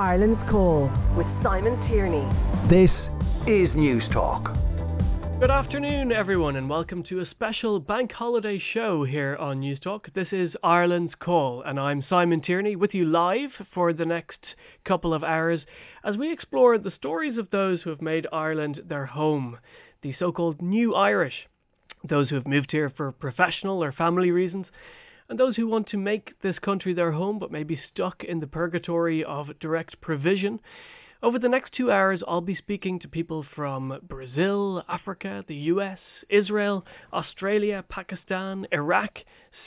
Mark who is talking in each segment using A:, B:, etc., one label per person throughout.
A: Ireland's Call with Simon Tierney.
B: This is Newstalk.
C: Good afternoon, everyone, and welcome to a special bank holiday show here on Newstalk. This is Ireland's Call, and I'm Simon Tierney with you live for the next couple of hours as we explore the stories of those who have made Ireland their home, the so called New Irish, those who have moved here for professional or family reasons and those who want to make this country their home but may be stuck in the purgatory of direct provision. Over the next two hours, I'll be speaking to people from Brazil, Africa, the US, Israel, Australia, Pakistan, Iraq,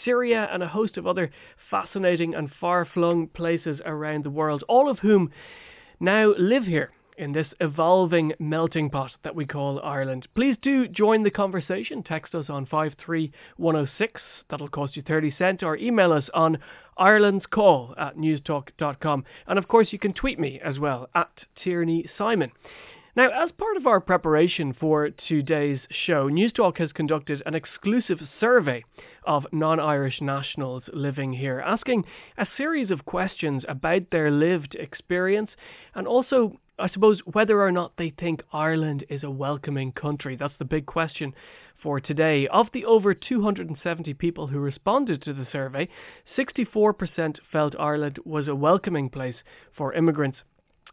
C: Syria, and a host of other fascinating and far flung places around the world, all of whom now live here in this evolving melting pot that we call Ireland. Please do join the conversation. Text us on 53106, that'll cost you 30 cents, or email us on irelandscall at newstalk.com. And of course, you can tweet me as well at Tierney Simon. Now, as part of our preparation for today's show, Newstalk has conducted an exclusive survey of non Irish nationals living here, asking a series of questions about their lived experience and also I suppose whether or not they think Ireland is a welcoming country. That's the big question for today. Of the over 270 people who responded to the survey, 64% felt Ireland was a welcoming place for immigrants.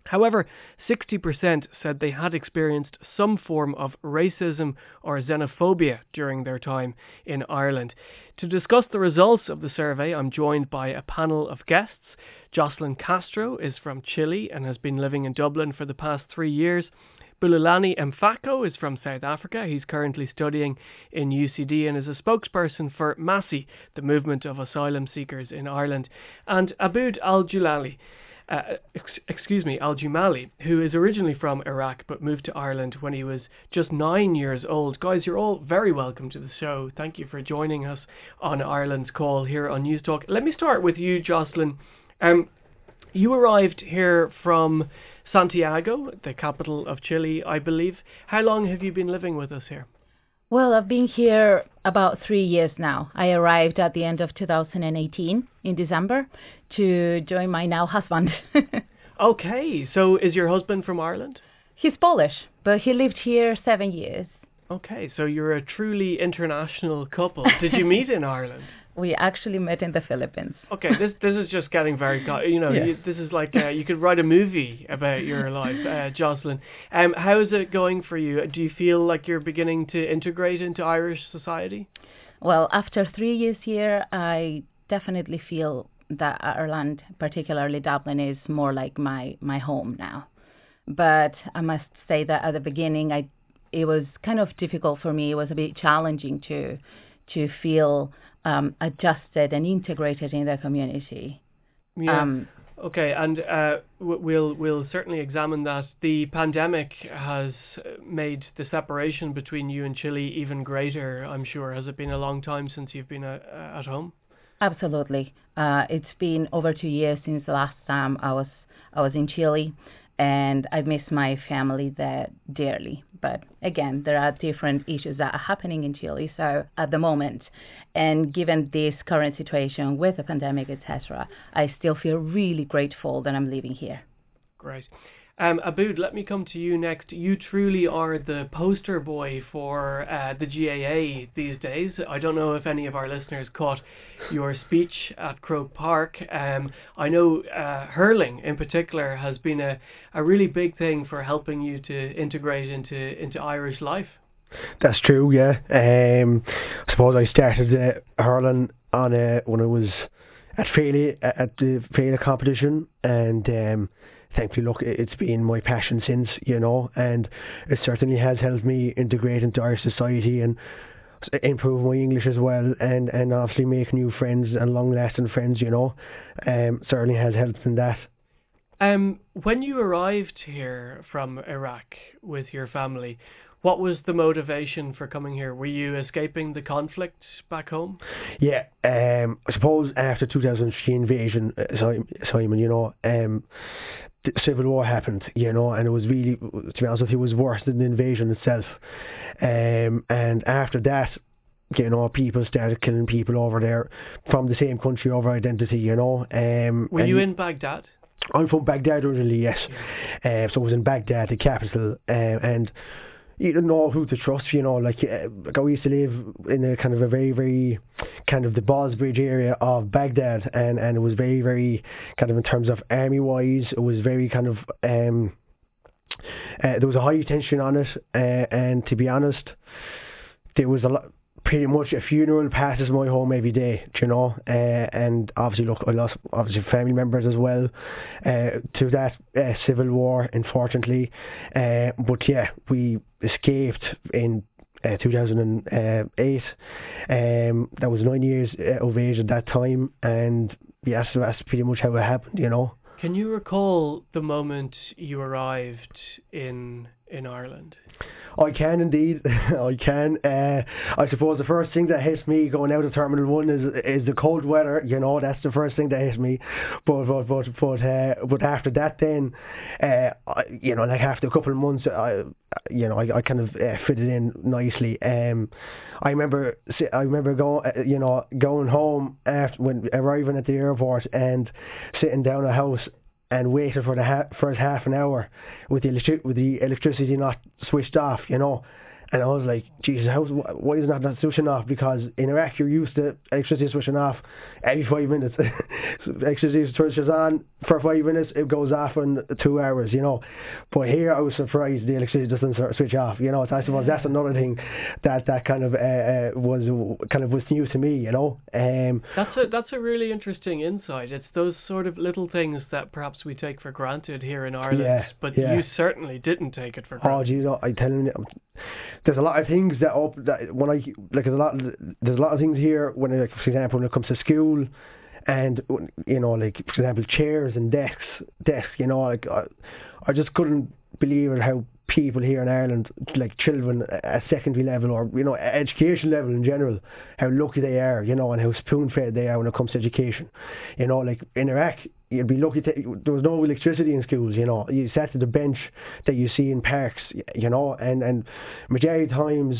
C: However, 60% said they had experienced some form of racism or xenophobia during their time in Ireland. To discuss the results of the survey, I'm joined by a panel of guests. Jocelyn Castro is from Chile and has been living in Dublin for the past three years. Bulelani Mfaco is from South Africa. He's currently studying in UCD and is a spokesperson for MASI, the movement of asylum seekers in Ireland. And Aboud Al Julali, uh, ex- excuse me, Al Jumali, who is originally from Iraq but moved to Ireland when he was just nine years old. Guys, you're all very welcome to the show. Thank you for joining us on Ireland's Call here on Newstalk. Let me start with you, Jocelyn. Um, you arrived here from Santiago, the capital of Chile, I believe. How long have you been living with us here?
D: Well, I've been here about three years now. I arrived at the end of 2018 in December to join my now husband.
C: okay, so is your husband from Ireland?
D: He's Polish, but he lived here seven years.
C: Okay, so you're a truly international couple. Did you meet in Ireland?
D: We actually met in the Philippines.
C: Okay, this this is just getting very you know yeah. you, this is like uh, you could write a movie about your life, uh, Jocelyn. Um, how is it going for you? Do you feel like you're beginning to integrate into Irish society?
D: Well, after three years here, I definitely feel that Ireland, particularly Dublin, is more like my my home now. But I must say that at the beginning, I it was kind of difficult for me. It was a bit challenging to to feel um, adjusted and integrated in the community.
C: Yeah. Um, okay, and uh, we'll we'll certainly examine that. The pandemic has made the separation between you and Chile even greater. I'm sure. Has it been a long time since you've been uh, at home?
D: Absolutely. Uh, it's been over two years since the last time I was I was in Chile, and I miss my family there dearly. But again, there are different issues that are happening in Chile. So at the moment, and given this current situation with the pandemic, etc., I still feel really grateful that I'm living here.
C: Great. Um, let me come to you next. You truly are the poster boy for uh, the GAA these days. I don't know if any of our listeners caught your speech at Croke Park. Um, I know uh, hurling in particular has been a, a really big thing for helping you to integrate into, into Irish life.
B: That's true, yeah. Um, I suppose I started uh, hurling on uh, when I was at Féile at the Féile competition, and um, thankfully, look, it's been my passion since, you know, and it certainly has helped me integrate into Irish society and improve my English as well, and and obviously make new friends and long lasting friends, you know. Um, certainly has helped in that.
C: Um, when you arrived here from Iraq with your family, what was the motivation for coming here? Were you escaping the conflict back home?
B: Yeah, um, I suppose after 2003 invasion, uh, Simon, you know, um, the civil war happened, you know, and it was really, to be honest with you, it was worse than the invasion itself. Um, and after that, you know, people started killing people over there from the same country over identity, you know. Um,
C: Were you in Baghdad?
B: I'm from Baghdad originally, yes. Uh, so I was in Baghdad, the capital, uh, and you don't know who to trust. You know, like, uh, like I used to live in a kind of a very, very kind of the Ballsbridge area of Baghdad, and and it was very, very kind of in terms of army wise, it was very kind of um, uh, there was a high tension on it, uh, and to be honest, there was a lot pretty much a funeral passes my home every day, you know, uh, and obviously look, I lost obviously family members as well uh, to that uh, civil war, unfortunately. Uh, but yeah, we escaped in uh, 2008. Um, that was nine years uh, of age at that time, and yes, that's pretty much how it happened, you know.
C: Can you recall the moment you arrived in in Ireland?
B: I can indeed. I can. Uh, I suppose the first thing that hits me going out of Terminal One is is the cold weather. You know, that's the first thing that hits me. But but but but uh, but after that, then, uh, I, you know, like after a couple of months, I you know I, I kind of uh, fitted in nicely. Um, I remember I remember going uh, you know going home after when arriving at the airport and sitting down a house and waited for the ha- first half an hour with the electric with the electricity not switched off, you know. And I was like, Jesus, how, why is not that not switching off? Because in Iraq, you're used to electricity switching off every five minutes. electricity switches on for five minutes, it goes off in two hours, you know. But here, I was surprised the electricity doesn't switch off, you know. I suppose that's another thing that that kind of uh, uh, was kind of was new to me, you know. Um,
C: that's a that's a really interesting insight. It's those sort of little things that perhaps we take for granted here in Ireland,
B: yeah,
C: but
B: yeah.
C: you certainly didn't take it for
B: oh,
C: granted.
B: Oh, geez, I tell you there's a lot of things that up that when I like there's a lot there's a lot of things here when like for example when it comes to school and you know like for example chairs and desks desks you know like I, I just couldn't believe it how people here in Ireland like children at secondary level or you know education level in general how lucky they are you know and how spoon fed they are when it comes to education you know like in Iraq you'd be lucky to, there was no electricity in schools, you know. You sat at the bench that you see in parks, you know, and, and majority of times,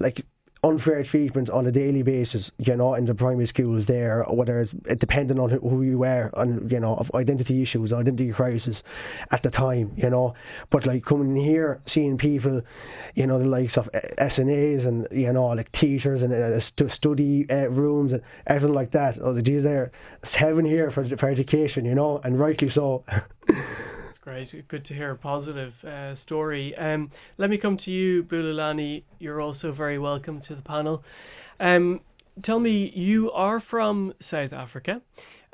B: like, unfair treatment on a daily basis, you know, in the primary schools there, whether it's depending on who you are, on you know, of identity issues, identity crisis at the time, you know. But like coming here, seeing people, you know, the likes of SNAs and you know, like teachers and uh, study uh, rooms and everything like that. Oh, these are heaven here for for education, you know, and rightly so.
C: Great, good to hear a positive uh, story. Um, let me come to you, Bulelani. You're also very welcome to the panel. Um, tell me, you are from South Africa,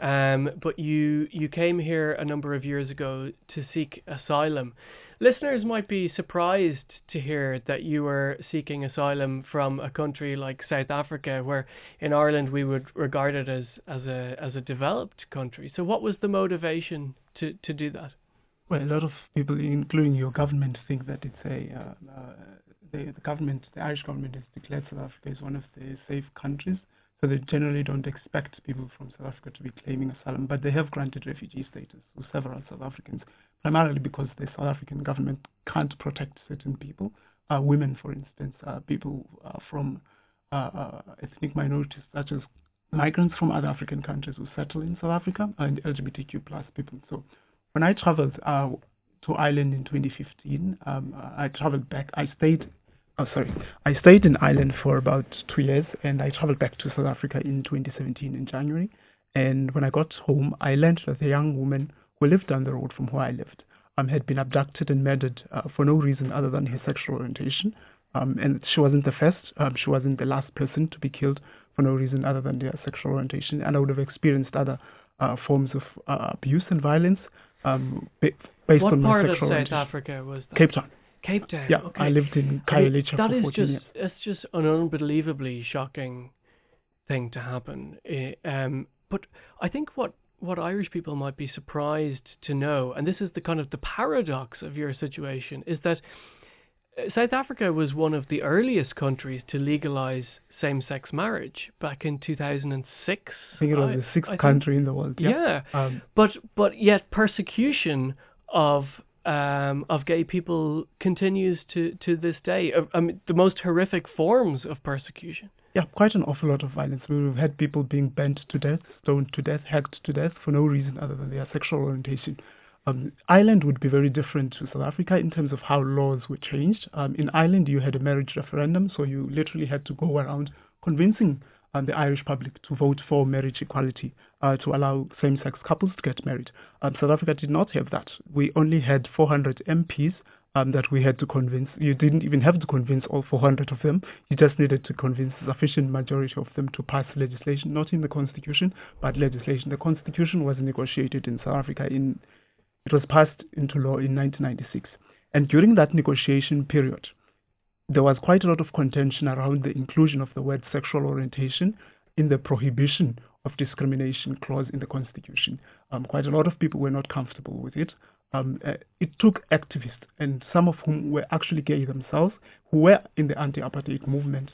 C: um, but you you came here a number of years ago to seek asylum. Listeners might be surprised to hear that you were seeking asylum from a country like South Africa, where in Ireland we would regard it as, as a as a developed country. So, what was the motivation to, to do that?
E: Well, a lot of people, including your government, think that it's a uh, uh, the, the government, the Irish government, has declared South Africa as one of the safe countries. So they generally don't expect people from South Africa to be claiming asylum, but they have granted refugee status to several South Africans, primarily because the South African government can't protect certain people, uh, women, for instance, uh, people uh, from uh, ethnic minorities such as migrants from other African countries who settle in South Africa, and LGBTQ plus people. So when I traveled uh, to Ireland in 2015, um, I traveled back. I stayed. Oh, sorry. I stayed in Ireland for about two years, and I traveled back to South Africa in 2017 in January. And when I got home, I learned that a young woman who lived down the road from where I lived um, had been abducted and murdered uh, for no reason other than her sexual orientation. Um, and she wasn't the first. Um, she wasn't the last person to be killed for no reason other than their sexual orientation. And I would have experienced other uh, forms of uh, abuse and violence um, based
C: what
E: on
C: part
E: my sexual
C: of South Africa was that?
E: Cape Town.
C: Cape Town.
E: Yeah,
C: okay.
E: I lived in Khayelitsha
C: that
E: for 14
C: just
E: years.
C: it's just an unbelievably shocking thing to happen. Um, but I think what what Irish people might be surprised to know, and this is the kind of the paradox of your situation, is that uh, South Africa was one of the earliest countries to legalize same-sex marriage back in 2006.
E: I think it was
C: I-
E: the sixth
C: I think-
E: country in the world.
C: yeah.
E: Um,
C: But but yet persecution of um, of gay people continues to, to this day. Uh, I mean, the most horrific forms of persecution.
E: Yeah, quite an awful lot of violence. We've had people being bent to death, stoned to death, hacked to death for no reason other than their sexual orientation. Um, Ireland would be very different to South Africa in terms of how laws were changed. Um, in Ireland, you had a marriage referendum, so you literally had to go around convincing um, the Irish public to vote for marriage equality uh, to allow same-sex couples to get married. Um, South Africa did not have that. We only had 400 MPs um, that we had to convince. You didn't even have to convince all 400 of them. You just needed to convince a sufficient majority of them to pass legislation, not in the constitution, but legislation. The constitution was negotiated in South Africa. In it was passed into law in 1996, and during that negotiation period, there was quite a lot of contention around the inclusion of the word sexual orientation in the prohibition of discrimination clause in the constitution. Um, quite a lot of people were not comfortable with it um, uh, it took activists, and some of whom were actually gay themselves, who were in the anti-apartheid movement,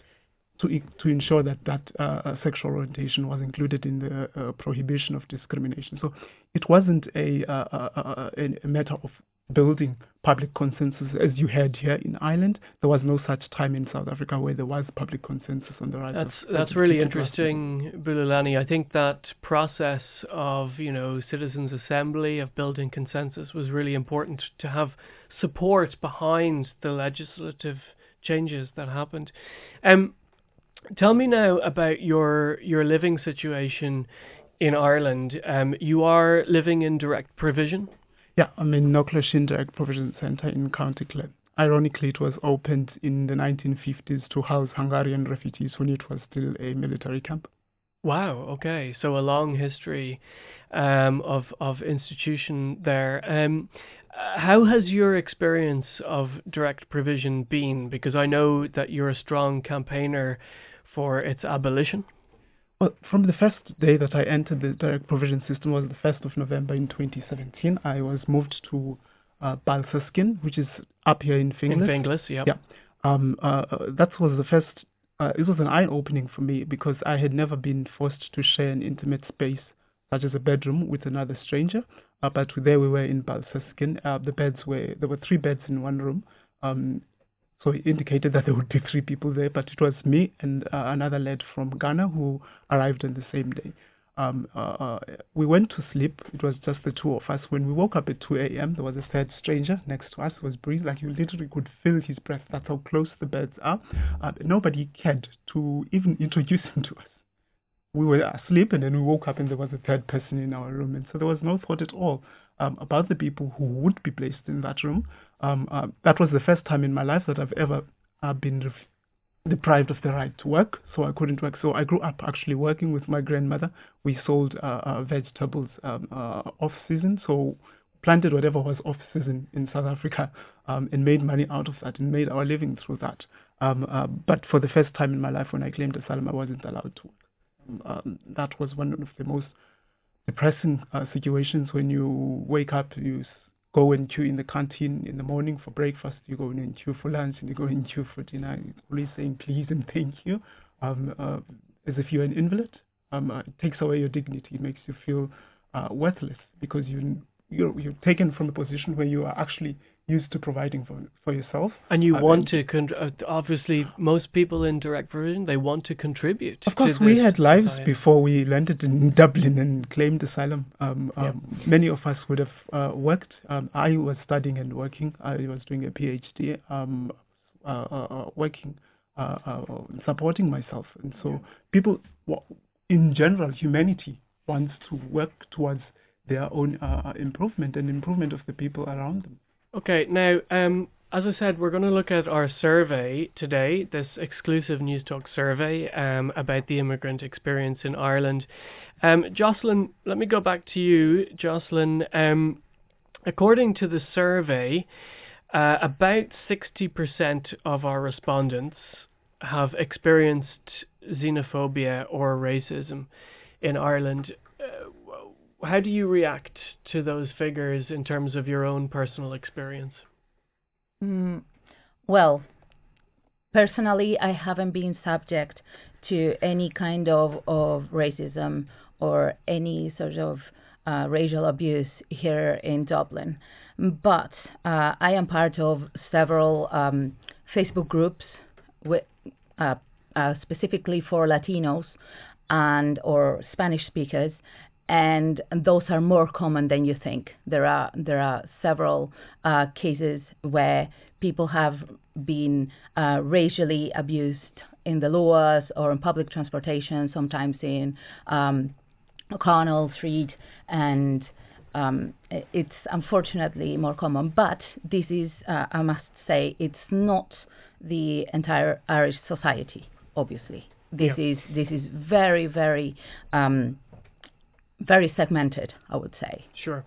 E: to to ensure that that uh, uh, sexual orientation was included in the uh, prohibition of discrimination. So it wasn't a, uh, uh, a matter of building public consensus as you had here in Ireland. There was no such time in South Africa where there was public consensus on the rights.
C: That's that's really interesting, Bulelani. I think that process of you know citizens' assembly of building consensus was really important to have support behind the legislative changes that happened. Um, tell me now about your your living situation in Ireland. Um, you are living in direct provision.
E: Yeah, I'm in Knockalisheen Direct Provision Center in County Clare. Ironically, it was opened in the 1950s to house Hungarian refugees when it was still a military camp.
C: Wow. Okay, so a long history um, of of institution there. Um, how has your experience of direct provision been? Because I know that you're a strong campaigner for its abolition.
E: Well, from the first day that I entered the direct provision system was the 1st of November in 2017. I was moved to uh, Balseskin, which is up here in Finglas.
C: In Finglas, yep.
E: yeah. Um, uh, uh, that was the first, uh, it was an eye opening for me because I had never been forced to share an intimate space, such as a bedroom, with another stranger. Uh, but there we were in Balseskin. Uh, the beds were, there were three beds in one room. Um, so he indicated that there would be three people there, but it was me and uh, another lad from Ghana who arrived on the same day. Um, uh, uh, we went to sleep. It was just the two of us. When we woke up at 2 a.m., there was a third stranger next to us. It was breathing like you literally could feel his breath. That's how close the beds are. Uh, nobody cared to even introduce him to us. We were asleep, and then we woke up, and there was a third person in our room, and so there was no thought at all um, about the people who would be placed in that room. Um, uh, that was the first time in my life that I've ever uh, been deprived of the right to work, so I couldn't work. So I grew up actually working with my grandmother. We sold uh, uh vegetables um, uh, off season, so planted whatever was off season in South Africa um, and made money out of that and made our living through that. Um, uh, but for the first time in my life, when I claimed asylum, I wasn't allowed to work. Um, that was one of the most depressing uh, situations when you wake up, you go and in the canteen in the morning for breakfast, you go and for lunch, and you go and for dinner. Always saying please and thank you, um, uh, as if you're an invalid. Um, uh, it takes away your dignity, it makes you feel uh, worthless because you you're, you're taken from a position where you are actually used to providing for for yourself.
C: And you uh, want to con- uh, obviously most people in direct provision they want to contribute.
E: Of course, we had lives society. before we landed in Dublin and claimed asylum. Um, um, Many of us would have uh, worked. Um, I was studying and working. I was doing a PhD, um, uh, uh, uh, working, supporting myself, and so yeah. people, in general, humanity wants to work towards their own improvement and improvement of the people around them.
C: Okay, now, um, as I said, we're going to look at our survey today, this exclusive Newstalk survey um, about the immigrant experience in Ireland. Um, Jocelyn, let me go back to you, Jocelyn. Um, according to the survey, uh, about 60% of our respondents have experienced xenophobia or racism in Ireland. Uh, how do you react to those figures in terms of your own personal experience?
D: Mm, well, personally, I haven't been subject to any kind of, of racism or any sort of uh, racial abuse here in Dublin. But uh, I am part of several um, Facebook groups with uh, uh, specifically for Latinos and or Spanish speakers, and those are more common than you think. There are there are several uh, cases where people have been uh, racially abused in the Luas or in public transportation, sometimes in um, O'Connell Street, and um, it's unfortunately more common. But this is, uh, I must say, it's not the entire Irish society. Obviously, this
C: Yeah.
D: is this is very very um, very segmented. I would say.
C: Sure.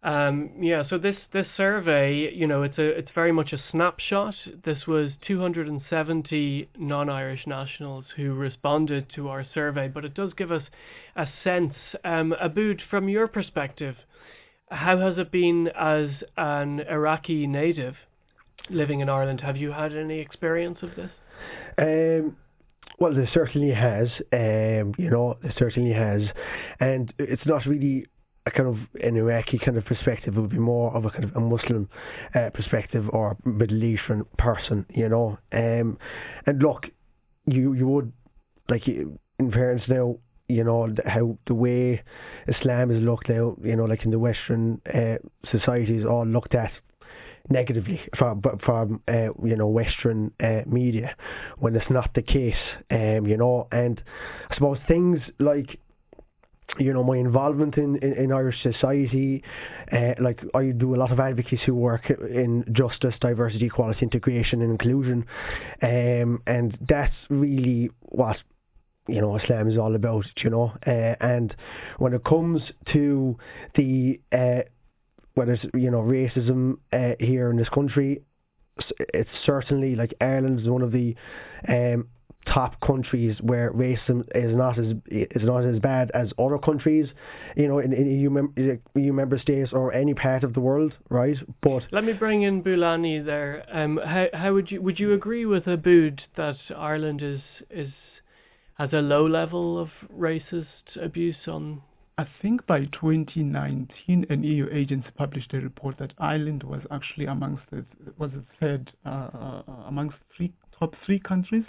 C: Um, yeah, so this, this survey, you know, it's a it's very much a snapshot. This was 270 non-Irish nationals who responded to our survey, but it does give us a sense. Um, Abood, from your perspective, how has it been as an Iraqi native living in Ireland? Have you had any experience of this?
B: Um, well, there certainly has. Um, you know, there certainly has, and it's not really a kind of an Iraqi kind of perspective. It would be more of a kind of a Muslim uh, perspective or Middle Eastern person. You know, um, and look, you you would like in fairness now. You know how the way Islam is looked at. You know, like in the Western uh, societies, all looked at negatively from from uh, you know Western uh, media when it's not the case. Um, you know, and I suppose things like you know my involvement in, in, in Irish society, uh, like I do a lot of advocacy work in justice, diversity, equality, integration, and inclusion, um, and that's really what you know Islam is all about. You know, uh, and when it comes to the uh, whether it's you know racism uh, here in this country, it's certainly like Ireland is one of the um, top countries where racism is not as is not as bad as other countries, you know, in, in EU, mem- EU member states or any part of the world, right? But
C: Let me bring in Bulani there. Um, how how would you would you agree with Abood that Ireland is is has a low level of racist abuse on?
E: I think by 2019, an EU agency published a report that Ireland was actually amongst the was the third uh, uh, amongst three top three countries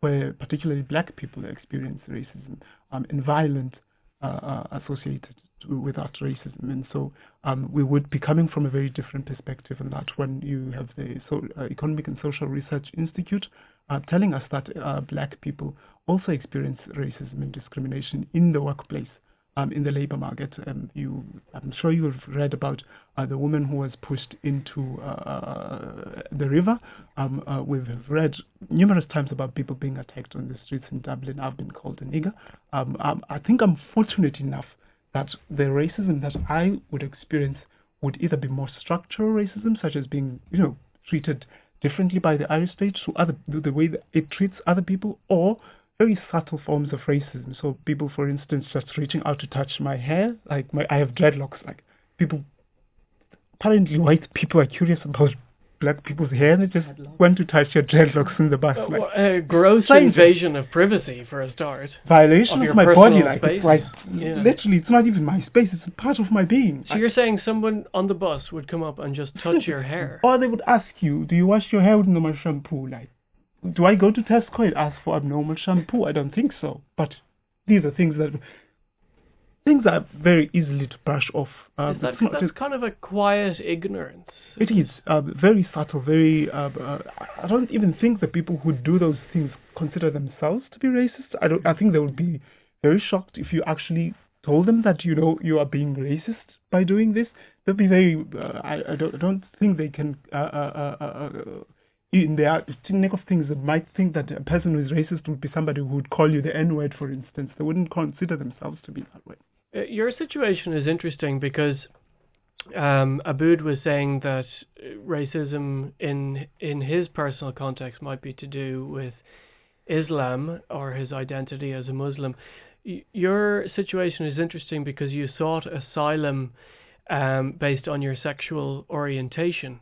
E: where particularly black people experience racism um, and violence uh, uh, associated with that racism. And so um, we would be coming from a very different perspective on that when you have the so, uh, Economic and Social Research Institute uh, telling us that uh, black people also experience racism and discrimination in the workplace in the labor market. Um, you, I'm sure you have read about uh, the woman who was pushed into uh, the river. Um, uh, we've read numerous times about people being attacked on the streets in Dublin. I've been called a nigger. Um, um, I think I'm fortunate enough that the racism that I would experience would either be more structural racism, such as being, you know, treated differently by the Irish state, so other the way it treats other people, or very subtle forms of racism. So people, for instance, just reaching out to touch my hair, like my I have dreadlocks. Like people, apparently white people are curious about black people's hair, and they just want to touch your dreadlocks in the bus.
C: Uh,
E: like,
C: wha- a gross
E: Science.
C: invasion of privacy for a start.
E: violation
C: of
E: of, my body. Like
C: space.
E: it's like
C: Yeah.
E: literally, it's not even my space. It's a part of my being.
C: So you're saying someone on the bus would come up and just touch your hair?
E: Or they would ask you, do you wash your hair with normal shampoo? Like, do I go to Tesco and ask for abnormal shampoo? I don't think so. But these are things that things are very easily to brush off. Uh,
C: that,
E: it's not
C: that's kind of a quiet ignorance.
E: it is uh, very subtle, very. Uh, uh, I don't even think the people who do those things consider themselves to be racist. I don't. I think they would be very shocked if you actually told them that you know you are being racist by doing this. They'd be very. Uh, I, I don't. I don't think they can. In the nick of things, they might think that a person who is racist would be somebody who would call you the N word, for instance. They wouldn't consider themselves to be that way.
C: Uh, Your situation is interesting because um, was saying that racism in in his personal context might be to do with Islam or his identity as a Muslim. Your situation is interesting because you sought asylum um, based on your sexual orientation.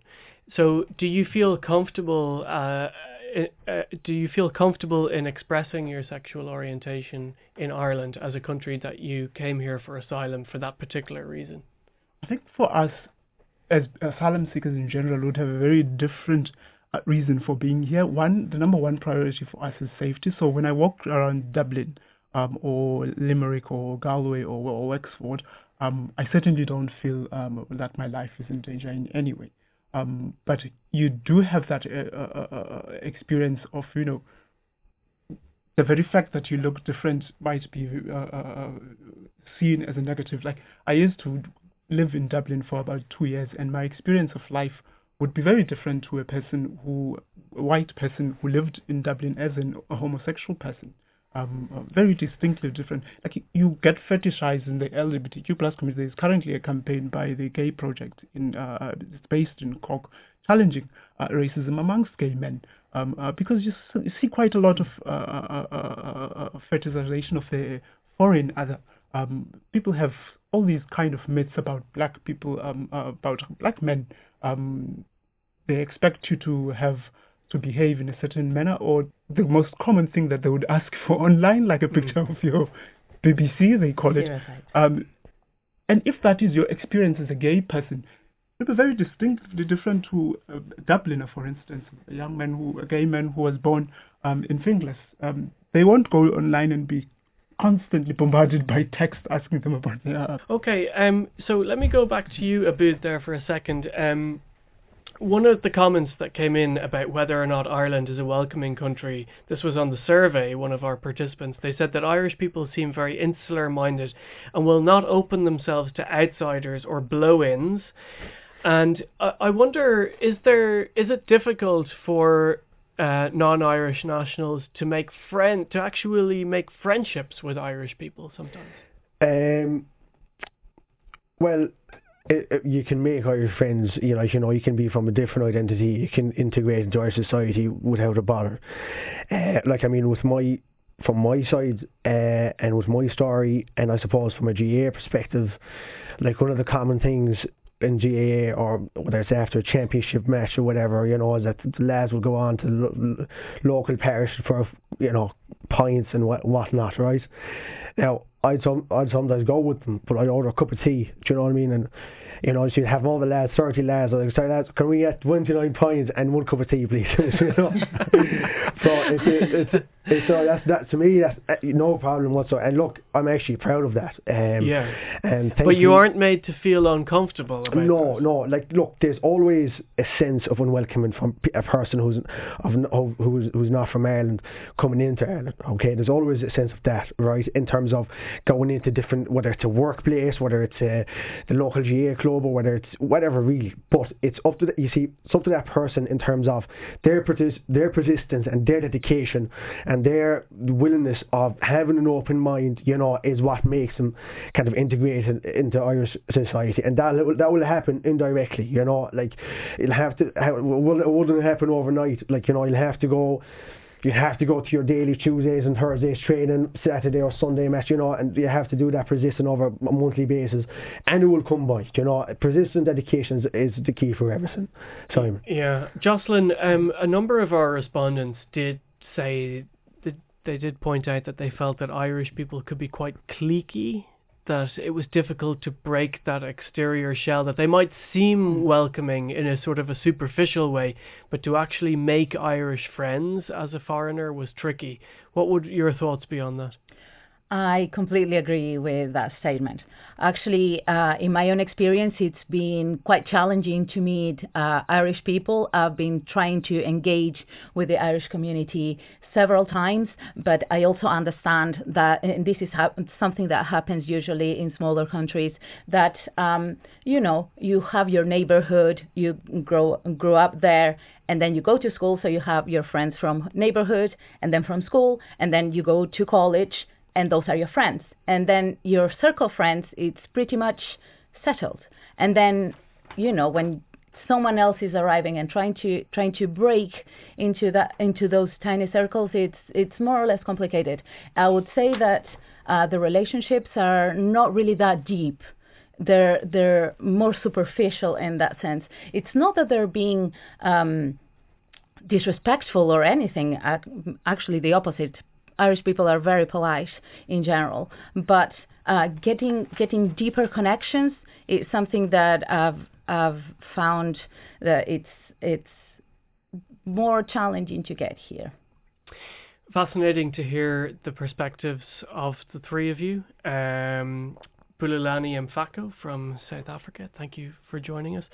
C: So, do you feel comfortable? Uh, uh, uh, do you feel comfortable in expressing your sexual orientation in Ireland as a country that you came here for asylum for that particular reason?
E: I think for us, as asylum seekers in general, would have a very different uh, reason for being here. One, the number one priority for us is safety. So when I walk around Dublin um, or Limerick or Galway or, or Wexford, um, I certainly don't feel um, that my life is in danger in any way. Um, but you do have that uh, uh, uh, uh experience of, you know, the very fact that you look different might be seen as a negative. Like I used to live in Dublin for about two years, and my experience of life would be very different to a person who, a white person who lived in Dublin as an, a homosexual person. Um, uh, very distinctly different. Like you get fetishized in the LGBTQ plus community. There is currently a campaign by the Gay Project in uh, it's based in Cork, challenging uh, racism amongst gay men. Um, uh, because you, see quite a lot of uh, uh, fetishization of the foreign other. Um, people have all these kind of myths about black people, um, about black men um, they expect you to have to behave in a certain manner, or the most common thing that they would ask for online, like a mm. picture mm. of your BBC, they call it. Um, and if that is your experience as a gay person, it will be very distinctly different to a Dubliner, for instance, a young man who, a gay man who was born um, in Finglas. Um, they won't go online and be constantly bombarded by text asking them about their.
C: Okay, um, so let me go back to you, Abood, there for a second. Um, one of the comments that came in about whether or not Ireland is a welcoming country, this was on the survey, one of our participants, they said that Irish people seem very insular minded and will not open themselves to outsiders or blow ins. And I wonder, is there is it difficult for uh, non-Irish nationals to make friend to actually make friendships with Irish people sometimes?
B: Um, well, it, it, you can make Irish friends. You know, you know, you can be from a different identity. You can integrate into our society without a bother. Uh, like I mean, with my from my side uh, and with my story, and I suppose from a GAA perspective, like one of the common things in GAA or whether it's after a championship match or whatever, you know, is that the lads will go on to lo- local parish for, you know, pints and what whatnot, right? Now, I'd, some, I'd sometimes go with them, but I'd order a cup of tea, do you know what I mean? And you know, she'd have all the lads, 30 lads, I'd say, lads, can we get 29 pints and one cup of tea, please? so it's, it's, it's, so that's, that, to me, that's uh, no problem whatsoever. And look, I'm actually proud of that. Um,
C: yeah. And but you aren't made to feel uncomfortable
B: No,
C: that.
B: no. Like, look, there's always a sense of unwelcoming from a person who's, of, who's, who's not from Ireland coming into Ireland, okay? There's always a sense of that, right? In terms of going into different, whether it's a workplace, whether it's a, the local GA club, or whether it's whatever really. But it's up to the, you see, it's up to that person in terms of their persist, their persistence and their dedication and their willingness of having an open mind. You know, is what makes them kind of integrated into Irish society, and that that will happen indirectly. You know, like it'll have to. It wouldn't happen overnight. Like you know, you'll have to go you have to go to your daily Tuesdays and Thursdays training, Saturday or Sunday match, you know, and you have to do that persistent over a monthly basis, and it will come by, you know. Persistent dedication is, the key for everything. Simon.
C: Yeah, Jocelyn. Um, a number of our respondents did say they did point out that they felt that Irish people could be quite cliquey that it was difficult to break that exterior shell, that they might seem hmm. welcoming in a sort of a superficial way, but to actually make Irish friends as a foreigner was tricky. What would your thoughts be on that?
D: I completely agree with that statement. Actually, uh, in my own experience, it's been quite challenging to meet uh, Irish people. I've been trying to engage with the Irish community several times, but I also understand that, and this is ha- something that happens usually in smaller countries, that um, you know you have your neighborhood, you grow grow up there, and then you go to school, so you have your friends from neighborhood, and then from school, and then you go to college, and those are your friends, and then your circle friends, it's pretty much settled, and then you know when someone else is arriving and trying to trying to break into that into those tiny circles, it's it's more or less complicated. I would say that uh, the relationships are not really that deep. They're they're more superficial in that sense. It's not that they're being um, disrespectful or anything. Actually, the opposite. Irish people are very polite in general, but uh, getting getting deeper connections is something that I've I've found that it's it's more challenging to get here.
C: Fascinating to hear the perspectives of the three of you. Um, Bulelani Mfaco from South Africa, thank you for joining us.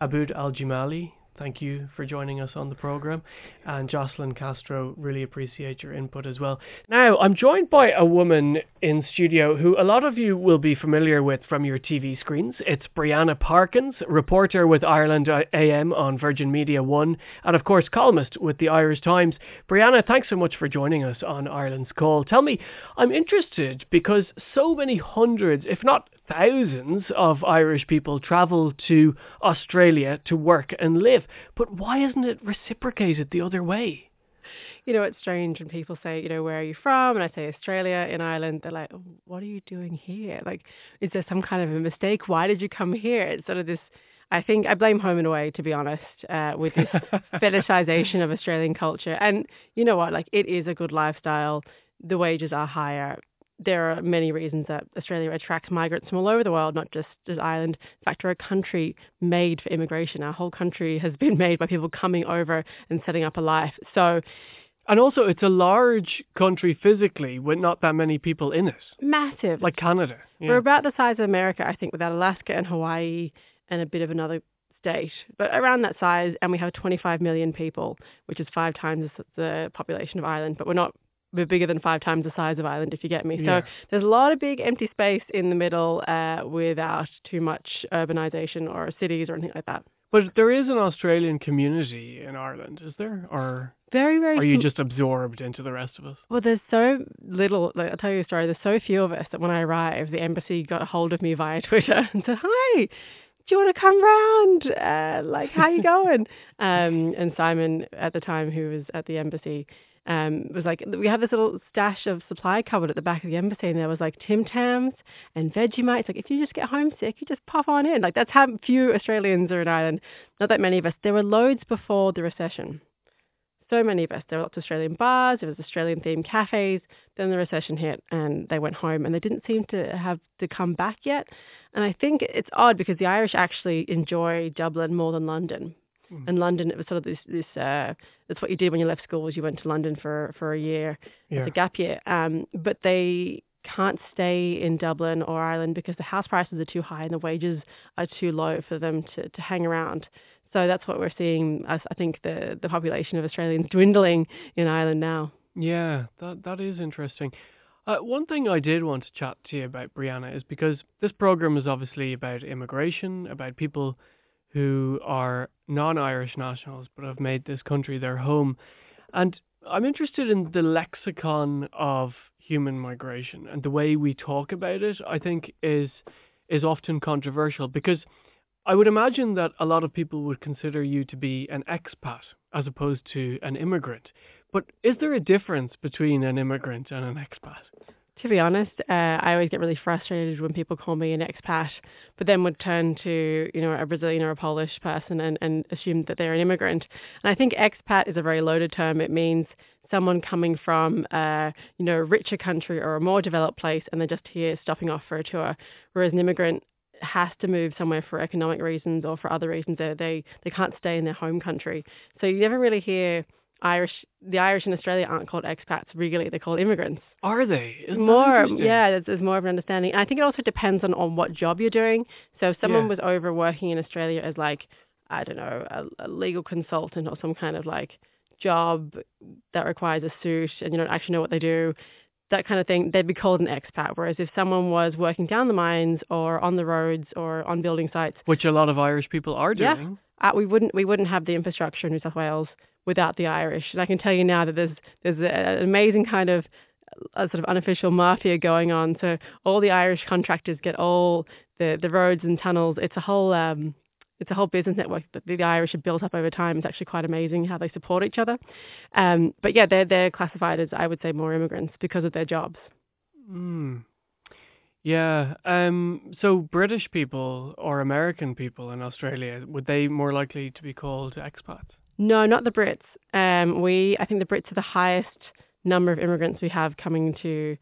C: Aboud Al Jimali, thank you for joining us on the program. And Jocelyn Castro, really appreciate your input as well. Now, I'm joined by a woman in studio who a lot of you will be familiar with from your TV screens. It's Brianna Parkins, reporter with Ireland AM on Virgin Media 1, and of course, columnist with the Irish Times. Brianna, thanks so much for joining us on Ireland's Call. Tell me, I'm interested because so many hundreds, if not thousands of Irish people travel to Australia to work and live. But why isn't it reciprocated the other way?
F: You know, it's strange when people say, you know, where are you from? And I say Australia in Ireland. They're like, what are you doing here? Like, is there some kind of a mistake? Why did you come here? It's sort of this. I think I blame home and away, to be honest, uh, with this fetishization of Australian culture. And you know what? Like, it is a good lifestyle. The wages are higher there are many reasons that Australia attracts migrants from all over the world, not just as Ireland. In fact, we're a country made for immigration. Our whole country has been made by people coming over and setting up a life. So,
C: and also, it's a large country physically with not that many people in it.
F: Massive.
C: Like Canada.
F: Yeah. We're about the size of America, I think, without Alaska and Hawaii and a bit of another state, but around that size. And we have 25 million people, which is five times the population of Ireland. But we're not we're bigger than five times the size of Ireland, if you get me.
C: Yeah.
F: So there's a lot of big empty space in the middle uh, without too much urbanization or cities or anything like that.
C: But there is an Australian community in Ireland, is there? Or
F: very, very.
C: Are you just absorbed into the rest of us?
F: Well, there's so little. Like, I'll tell you a story. There's so few of us that when I arrived, the embassy got a hold of me via Twitter and said, "Hi, do you want to come round? Uh, like, how you going?" um, and Simon at the time, who was at the embassy, um, was like we had this little stash of supply cupboard at the back of the embassy, and there was like Tim Tams and Vegemite. Like if you just get homesick, you just pop on in. Like that's how few Australians are in Ireland. Not that many of us. There were loads before the recession. So many of us. There were lots of Australian bars. There was Australian themed cafes. Then the recession hit, and they went home, and they didn't seem to have to come back yet. And I think it's odd because the Irish actually enjoy Dublin more than London
C: Mm.
F: In London, it was sort of this this uh, that's what you did when you left school was you went to London for for a year
C: yeah.
F: as a gap year. Um, but they can't stay in Dublin or Ireland because the house prices are too high and the wages are too low for them to to hang around. So that's what we're seeing. As I think the the population of Australians dwindling in Ireland now.
C: Yeah, that that is interesting. Uh, one thing I did want to chat to you about, Brianna, is because this program is obviously about immigration, about people who are non Irish nationals but have made this country their home. And I'm interested in the lexicon of human migration and the way we talk about it, I think is is often controversial because I would imagine that a lot of people would consider you to be an expat as opposed to an immigrant. But is there a difference between an immigrant and an expat?
F: To be honest, uh, I always get really frustrated when people call me an expat, but then would turn to you know a Brazilian or a Polish person and, and assume that they're an immigrant. And I think expat is a very loaded term. It means someone coming from a you know a richer country or a more developed place and they're just here stopping off for a tour, whereas an immigrant has to move somewhere for economic reasons or for other reasons. They they they can't stay in their home country. So you never really hear Irish, the Irish in Australia aren't called expats regularly; they're called immigrants.
C: Are they? Isn't
F: more, yeah. There's, there's, more of an understanding, and I think it also depends on on what job you're doing. So if someone
C: yeah.
F: was over working in Australia as like, I don't know, a, a, legal consultant or some kind of like job that requires a suit, and you don't actually know what they do, that kind of thing, they'd be called an expat. Whereas if someone was working down the mines or on the roads or on building sites,
C: which a lot of Irish people are
F: doing, yeah, uh, we wouldn't we wouldn't have the infrastructure in New South Wales without the Irish. And I can tell you now that there's there's an amazing kind of a sort of unofficial mafia going on. So all the Irish contractors get all the the roads and tunnels. It's a whole um, it's a whole business network that the Irish have built up over time. It's actually quite amazing how they support each other. Um, but yeah, they're they're classified as I would say more immigrants because of their jobs.
C: Mm. Yeah. Um, so British people or American people in Australia would they more likely to be called expats?
F: No, not the Brits. Um, we, I think the Brits are the highest number of immigrants we have coming to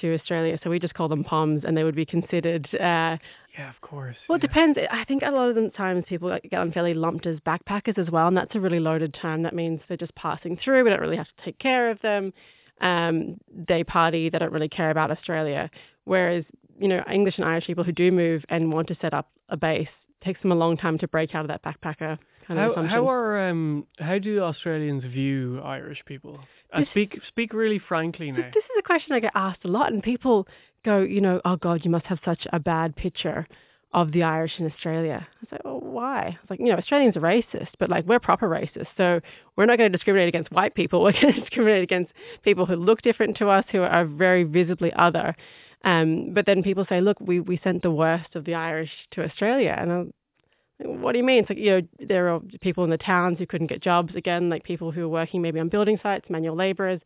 F: to Australia. So we just call them POMs, and they would be considered. Uh,
C: yeah, of course.
F: Well, it
C: yeah.
F: depends. I think a lot of the times people get unfairly lumped as backpackers as well, and that's a really loaded term. That means they're just passing through. We don't really have to take care of them. Um, they party. They don't really care about Australia. Whereas, you know, English and Irish people who do move and want to set up a base takes them a long time to break out of that backpacker kind
C: how,
F: of assumption.
C: How are um how do Australians view Irish people? And speak speak really frankly now.
F: This is a question I get asked a lot, and people go, you know, oh God, you must have such a bad picture of the Irish in Australia. I was like, oh, why? It's like, you know, Australians are racist, but like we're proper racist. So we're not going to discriminate against white people. We're going to discriminate against people who look different to us, who are very visibly other. Um, but then people say, look, we, we sent the worst of the Irish to Australia. And what do you mean? It's like, you know, there are people in the towns who couldn't get jobs again, like people who are working maybe on building sites, manual laborers,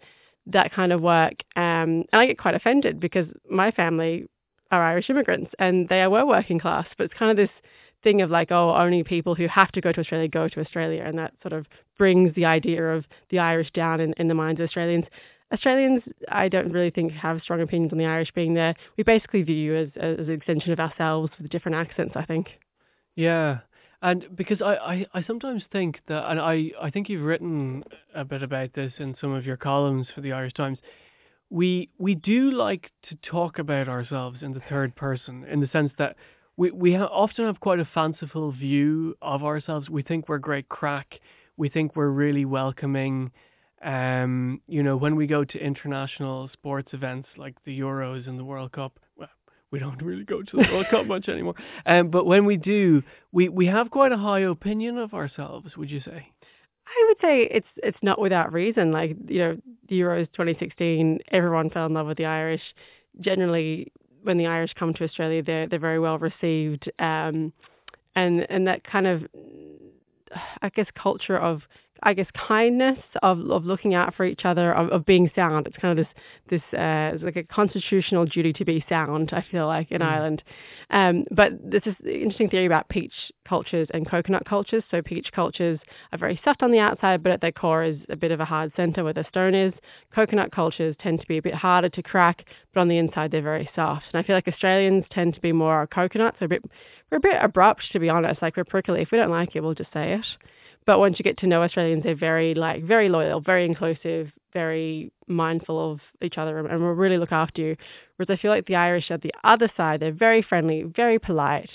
F: that kind of work. Um, and I get quite offended because my family are Irish immigrants and they were working class, but it's kind of this thing of like, oh, only people who have to go to Australia go to Australia. And that sort of brings the idea of the Irish down in, in the minds of Australians. Australians, I don't really think have strong opinions on the Irish being there. We basically view you as, as an extension of ourselves with different accents, I think.
C: Yeah. And because I, I, I sometimes think that, and I, I think you've written a bit about this in some of your columns for the Irish Times, we we do like to talk about ourselves in the third person in the sense that we we ha- often have quite a fanciful view of ourselves. We think we're great crack. We think we're really welcoming. Um, you know, when we go to international sports events like the Euros and the World Cup, we don't really go to the World Cup much anymore. Um, but when we do, we we have quite a high opinion of ourselves. Would you say?
F: I would say it's it's not without reason. Like you know, the Euros 2016, everyone fell in love with the Irish. Generally, when the Irish come to Australia, they're they're very well received, um, and and that kind of, I guess, culture of I guess kindness of of looking out for each other of, of being sound. It's kind of this this uh, it's like a constitutional duty to be sound. I feel like in mm. Ireland, um, but this is interesting theory about peach cultures and coconut cultures. So peach cultures are very soft on the outside, but at their core is a bit of a hard center where the stone is. Coconut cultures tend to be a bit harder to crack, but on the inside they're very soft. And I feel like Australians tend to be more coconuts. We're a bit we're a bit abrupt to be honest. Like we're prickly. If we don't like it, we'll just say it. But once you get to know Australians, they're very like very loyal, very inclusive, very mindful of each other, and will really look after you. Whereas I feel like the Irish at the other side, they're very friendly, very polite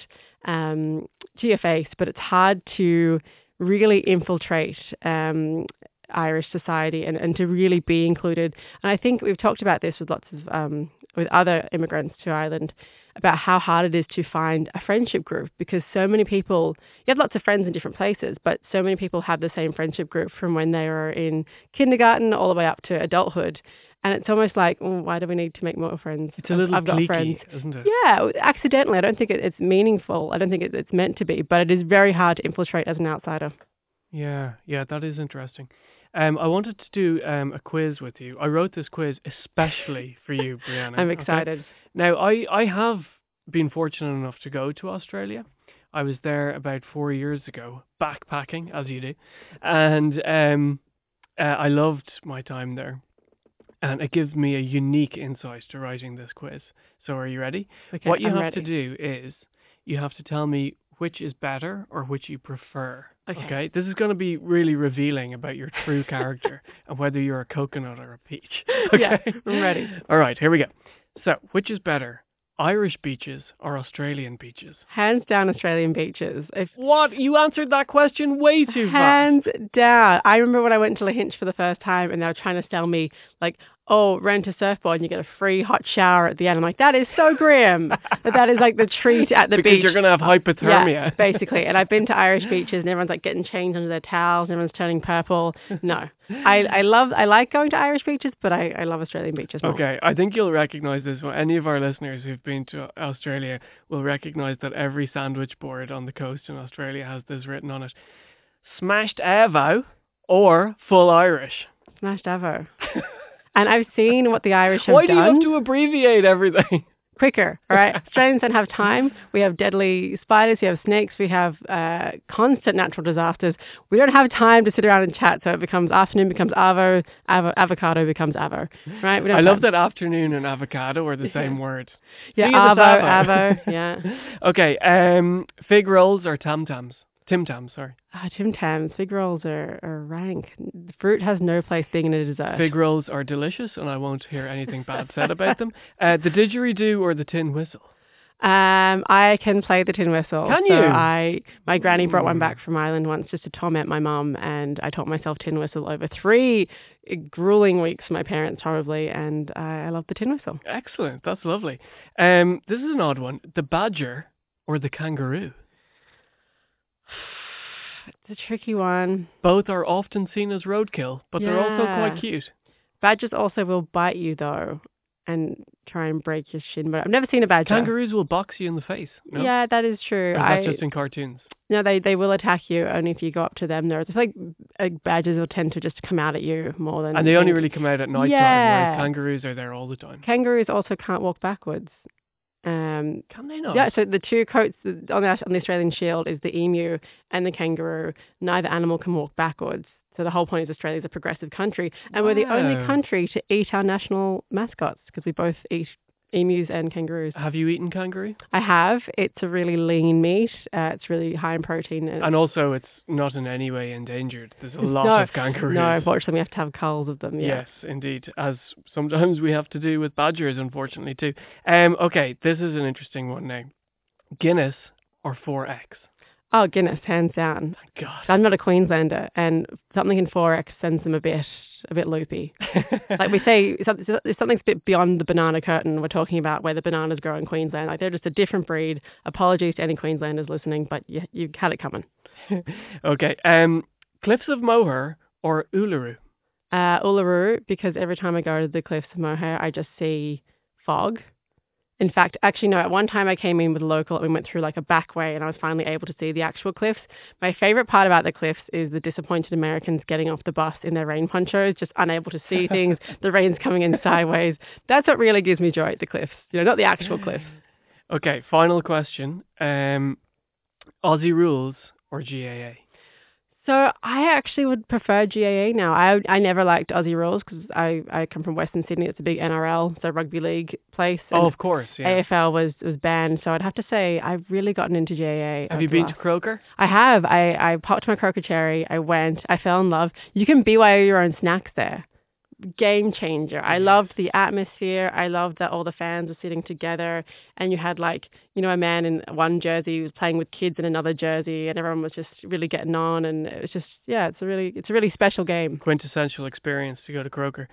F: um, to your face, but it's hard to really infiltrate um, Irish society and, and to really be included. And I think we've talked about this with lots of um, with other immigrants to Ireland about how hard it is to find a friendship group because so many people, you have lots of friends in different places, but so many people have the same friendship group from when they were in kindergarten all the way up to adulthood. And it's almost like, oh, why do we need to make more friends?
C: It's a little
F: I've got
C: cliquey,
F: friends.
C: isn't it?
F: Yeah, accidentally. I don't think it, it's meaningful. I don't think it, it's meant to be, but it is very hard to infiltrate as an outsider.
C: Yeah, yeah, that is interesting. Um, I wanted to do um, a quiz with you. I wrote this quiz especially for you, Brianna.
F: I'm
C: okay?
F: excited.
C: Now, I, I have been fortunate enough to go to Australia. I was there about four years ago, backpacking as you do, and um, uh, I loved my time there, and it gives me a unique insight to writing this quiz. So, are you ready?
F: Okay,
C: what you
F: I'm
C: have
F: ready.
C: to do is you have to tell me which is better or which you prefer.
F: Okay.
C: This is going to be really revealing about your true character and whether you're a coconut or a peach. Okay.
F: Yeah, I'm ready.
C: All right, here we go. So, which is better, Irish beaches or Australian beaches?
F: Hands down, Australian beaches. If
C: What? You answered that question way too fast.
F: Hands down. I remember when I went to Lahinch for the first time and they were trying to sell me, like, oh, rent a surfboard and you get a free hot shower at the end. I'm like, that is so grim. but that is like the treat at the
C: because
F: beach.
C: you're going to have hypothermia.
F: Yeah, basically. And I've been to Irish beaches and everyone's like getting changed under their towels and everyone's turning purple. No. I, I love, I like going to Irish beaches, but I, I love Australian beaches more.
C: Okay, I think you'll recognize this one. Any of our listeners who've been to Australia will recognize that every sandwich board on the coast in Australia has this written on it Smashed Avo or Full Irish.
F: Smashed Avo. and I've seen what the Irish have done.
C: Why do you have to abbreviate everything?
F: quicker. All right, Australians don't have time. We have deadly spiders. We have snakes. We have uh, constant natural disasters. We don't have time to sit around and chat. So it becomes afternoon becomes avo, avo avocado becomes avo. Right?
C: I love that afternoon and avocado are the same word.
F: Yeah, avo, avo, Yeah.
C: okay. Um, fig rolls or tam tams? Tim Tams, sorry.
F: Ah, Tim Tams. Fig rolls are, are rank. Fruit has no place being in a dessert.
C: Fig rolls are delicious, and I won't hear anything bad said about them. Uh, the didgeridoo or the tin whistle?
F: Um, I can play the tin whistle.
C: Can
F: so
C: you?
F: I my granny brought one back from Ireland once just to torment my mum, and I taught myself tin whistle over three grueling weeks for my parents, probably, and I, I love the tin whistle.
C: Excellent, that's lovely. Um, this is an odd one: the badger or the kangaroo?
F: It's a tricky one.
C: Both are often seen as roadkill, but they're also quite cute.
F: Badgers also will bite you though, and try and break your shin. But I've never seen a badger.
C: Kangaroos will box you in the face. No?
F: Yeah, that is true.
C: Or is
F: I
C: just in cartoons?
F: no, they they will attack you only if you go up to them. They're it's like uh, badgers will tend to just come out at you more than.
C: And they only really come out at night time,
F: Yeah.
C: whereas kangaroos are there all the time.
F: Kangaroos also can't walk backwards. Um,
C: Can they not?
F: Yeah, so the two coats on the, on the Australian Shield is the emu and the kangaroo. Neither animal can walk backwards. So the whole point is Australia's a progressive country, and we're the only country to eat our national mascots because we both eat emus and kangaroos.
C: Have you eaten kangaroo?
F: I have. It's a really lean meat. Uh, it's really high in protein. And
C: And also, it's not in any way endangered. There's a lot
F: no,
C: of kangaroos.
F: No, unfortunately, we have to have culls of them. Yeah.
C: Yes, indeed. As sometimes we have to do with badgers, unfortunately, too. Um, okay, this is an interesting one now. Guinness or 4X?
F: Oh, Guinness, hands down.
C: God.
F: I'm not a Queenslander, and something in 4X sends them a bit, a bit loopy. like we say, if something's a bit beyond the banana curtain. We're talking about where the bananas grow in Queensland. Like they're just a different breed. Apologies to any Queenslanders listening, but you you had it coming.
C: okay, um, Cliffs of Moher or Uluru?
F: Uh, Uluru, because every time I go to the cliffs of Moher, I just see fog. In fact, actually, no, at one time I came in with a local and we went through like a back way and I was finally able to see the actual cliffs. My favorite part about the cliffs is the disappointed Americans getting off the bus in their rain ponchos, just unable to see things. the rain's coming in sideways. That's what really gives me joy at the cliffs, you know, not the actual cliffs.
C: Okay, final question. Um, Aussie rules or GAA?
F: So I actually would prefer GAA now. I I never liked Aussie rules because I, I come from Western Sydney. It's a big NRL, so rugby league place.
C: Oh,
F: and
C: of course, yeah.
F: AFL was was banned, so I'd have to say I've really gotten into GAA.
C: Have you been
F: last-
C: to Croker?
F: I have. I I popped my croker cherry. I went. I fell in love. You can BYO your own snacks there. Game changer. I mm-hmm. loved the atmosphere. I loved that all the fans were sitting together, and you had like you know a man in one jersey who was playing with kids in another jersey, and everyone was just really getting on, and it was just yeah, it's a really it's a really special game.
C: Quintessential experience to go to Croker.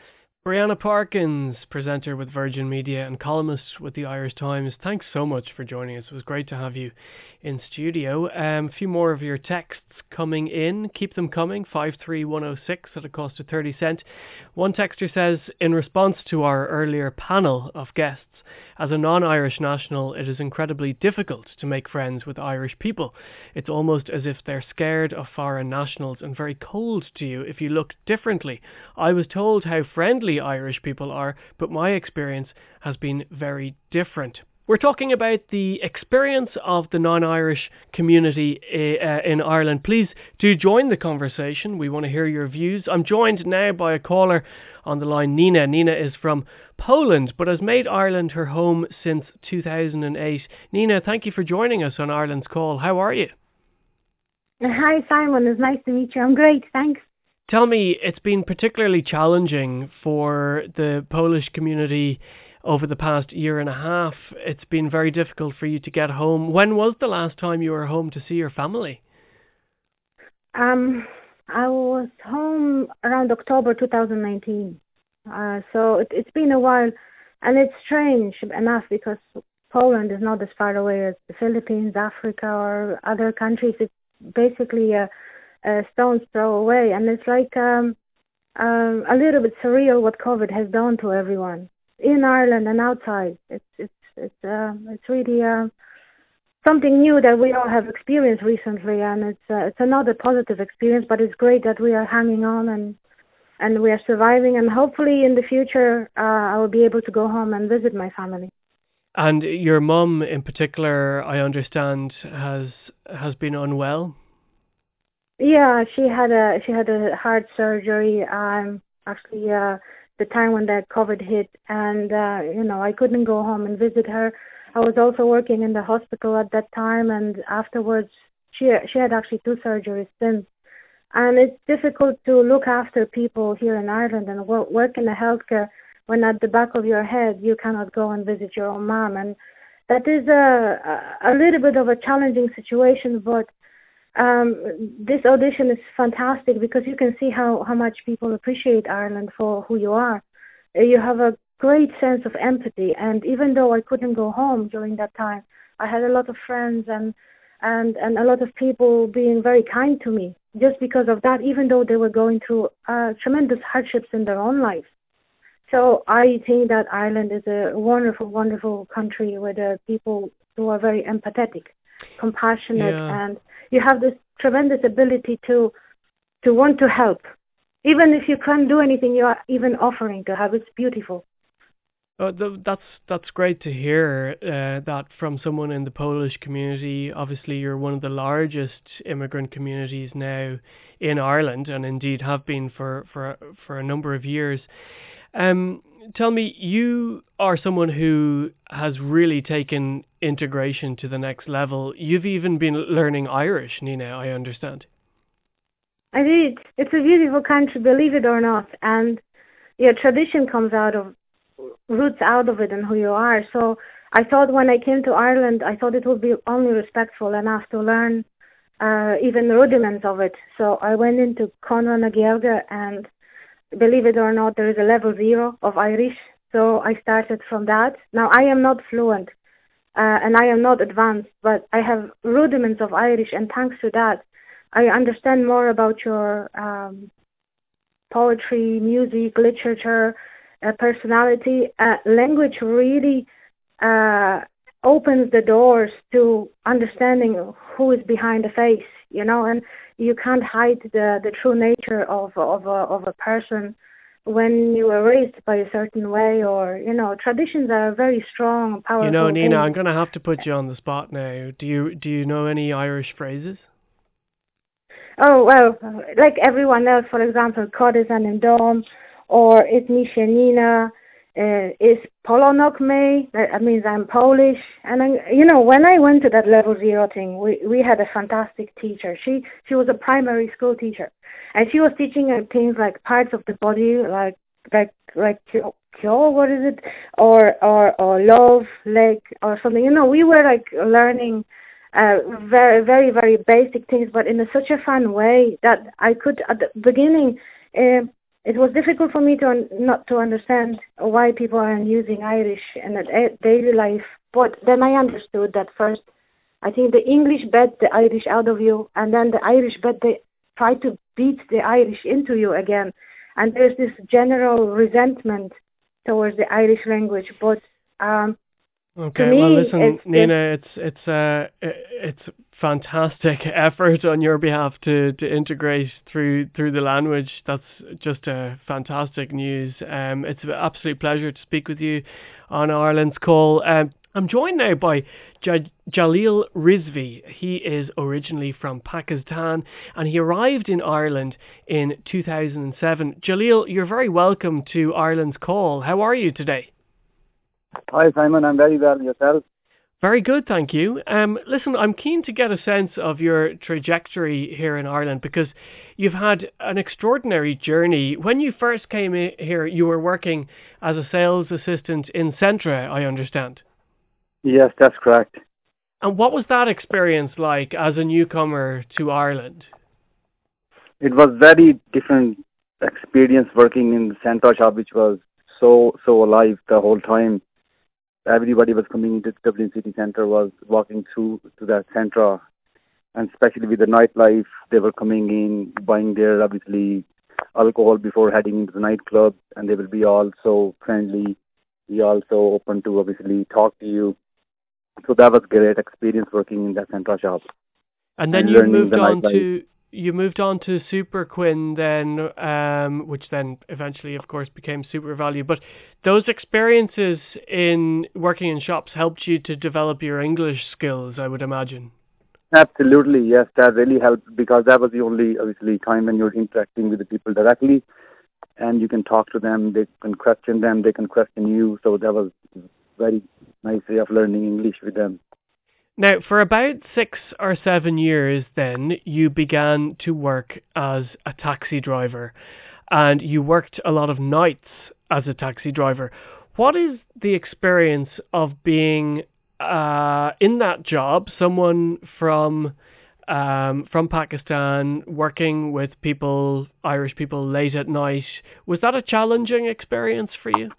C: Brianna Parkins, presenter with Virgin Media and columnist with the Irish Times. Thanks so much for joining us. It was great to have you in studio. Um, a few more of your texts coming in. Keep them coming. 53106 at a cost of 30 cent. One texter says, in response to our earlier panel of guests, as a non Irish national, it is incredibly difficult to make friends with Irish people. It's almost as if they're scared of foreign nationals and very cold to you if you look differently. I was told how friendly Irish people are, but my experience has been very different. We're talking about the experience of the non Irish community uh, in Ireland. Please do join the conversation. We want to hear your views. I'm joined now by a caller on the line, Nina. Nina is from Poland but has made Ireland her home since 2008. Nina, thank you for joining us on Ireland's Call. How are you?
G: Hi, Simon. It's nice to meet you. I'm great, thanks.
C: Tell me, it's been particularly challenging for the Polish community over the past year and a half. It's been very difficult for you to get home. When was the last time you were home to see your family?
G: Um, I was home around October 2019. Uh, so it, it's been a while, and it's strange enough because Poland is not as far away as the Philippines, Africa, or other countries. It's basically a, a stone's throw away, and it's like um, um, a little bit surreal what COVID has done to everyone in Ireland and outside. It's it's it's uh, it's really uh, something new that we all have experienced recently, and it's uh, it's another positive experience. But it's great that we are hanging on and and we are surviving, and hopefully in the future uh, I will be able to go home and visit my family.
C: And your mum, in particular, I understand, has has been unwell.
G: Yeah, she had a she had a heart surgery. Um, actually, uh, the time when that COVID hit, and uh, you know, I couldn't go home and visit her. I was also working in the hospital at that time, and afterwards, she she had actually two surgeries since. And it's difficult to look after people here in Ireland and work, in the healthcare when at the back of your head you cannot go and visit your own mom, and that is a a little bit of a challenging situation, but um, this audition is fantastic because you can see how, how much people appreciate Ireland for who you are. You have a great sense of empathy, and even though I couldn't go home during that time, I had a lot of friends and and and a lot of people being very kind to me just because of that, even though they were going through uh, tremendous hardships in their own lives. So I think that Ireland is a wonderful, wonderful country where the people who are very empathetic, compassionate,
C: Yeah.
G: and you have this tremendous ability to to want to help, even if you can't do anything. You are even offering to help. It's beautiful.
C: Oh, th- that's that's great to hear uh, that from someone in the Polish community. Obviously, you're one of the largest immigrant communities now in Ireland, and indeed have been for for for a number of years. Um, tell me, you are someone who has really taken integration to the next level. You've even been learning Irish, Nina. I understand.
G: I did. It's a beautiful country, believe it or not, and your tradition comes out of roots out of it and who you are. So I thought when I came to Ireland, I thought it would be only respectful enough to learn uh, even rudiments of it. So I went into Conradh na Gaeilge and believe it or not, there is a level zero of Irish. So I started from that. Now I am not fluent uh, and I am not advanced, but I have rudiments of Irish, and thanks to that, I understand more about your um, poetry, music, literature, uh, personality. Uh, language really uh, opens the doors to understanding who is behind the face, you know, and you can't hide the, the true nature of of a, of a person when you were raised by a certain way or you know traditions are very strong powerful
C: You know, Nina,
G: things.
C: I'm going to have to put you on the spot now. Do you do you know any Irish phrases?
G: Oh well, like everyone else, for example, Cod is an dom, or it's mi się uh, is Polonok me. That means I'm Polish. And I, you know, when I went to that level zero thing, we we had a fantastic teacher. She she was a primary school teacher, and she was teaching things like parts of the body, like like like kyo what is it, or or or love, leg, or something. You know, we were like learning uh, very, very, very basic things, but in a, such a fun way that I could, at the beginning, uh, it was difficult for me to un- not to understand why people aren't using Irish in a daily life. But then I understood that first, I think the English bet the Irish out of you, and then the Irish bet they try to beat the Irish into you again. And there's this general resentment towards the Irish language. But um,
C: Okay,
G: me,
C: well, listen,
G: it's
C: Nina, it's it's uh it's fantastic effort on your behalf to to integrate through through the language. That's just a fantastic news. Um, it's an absolute pleasure to speak with you on Ireland's call. Um, I'm joined now by J- Jalil Rizvi. He is originally from Pakistan and he arrived in Ireland in 2007. Jalil, you're very welcome to Ireland's call. How are you today?
H: Hi, Simon. I'm very well. Yourself?
C: Very good, thank you. Um, listen, I'm keen to get a sense of your trajectory here in Ireland because you've had an extraordinary journey. When you first came here, you were working as a sales assistant in Centra, I understand.
H: Yes, that's correct.
C: And what was that experience like as a newcomer to Ireland?
H: It was very different experience working in the Centra shop, which was so so alive the whole time. Everybody was coming into the Dublin city centre, was walking through to that Centra, and especially with the nightlife, they were coming in, buying their obviously alcohol before heading into the nightclub, and they will be all so friendly. Be also open to obviously talk to you. So that was great experience working in that Centra shop.
C: And then
H: And
C: you moved
H: the
C: on
H: nightlife.
C: to you moved on to Superquinn then, um, which then eventually, of course, became SuperValu. But those experiences in working in shops helped you to develop your English skills, I would imagine.
H: Absolutely, yes, that really helped because that was the only, obviously, time when you're interacting with the people directly, and you can talk to them, they can question them, they can question you. So that was very nice way of learning English with them.
C: Now, for about six or seven years, then you began to work as a taxi driver, and you worked a lot of nights as a taxi driver. What is the experience of being uh, in that job, someone from um, from Pakistan working with people, Irish people, late at night? Was that a challenging experience for you?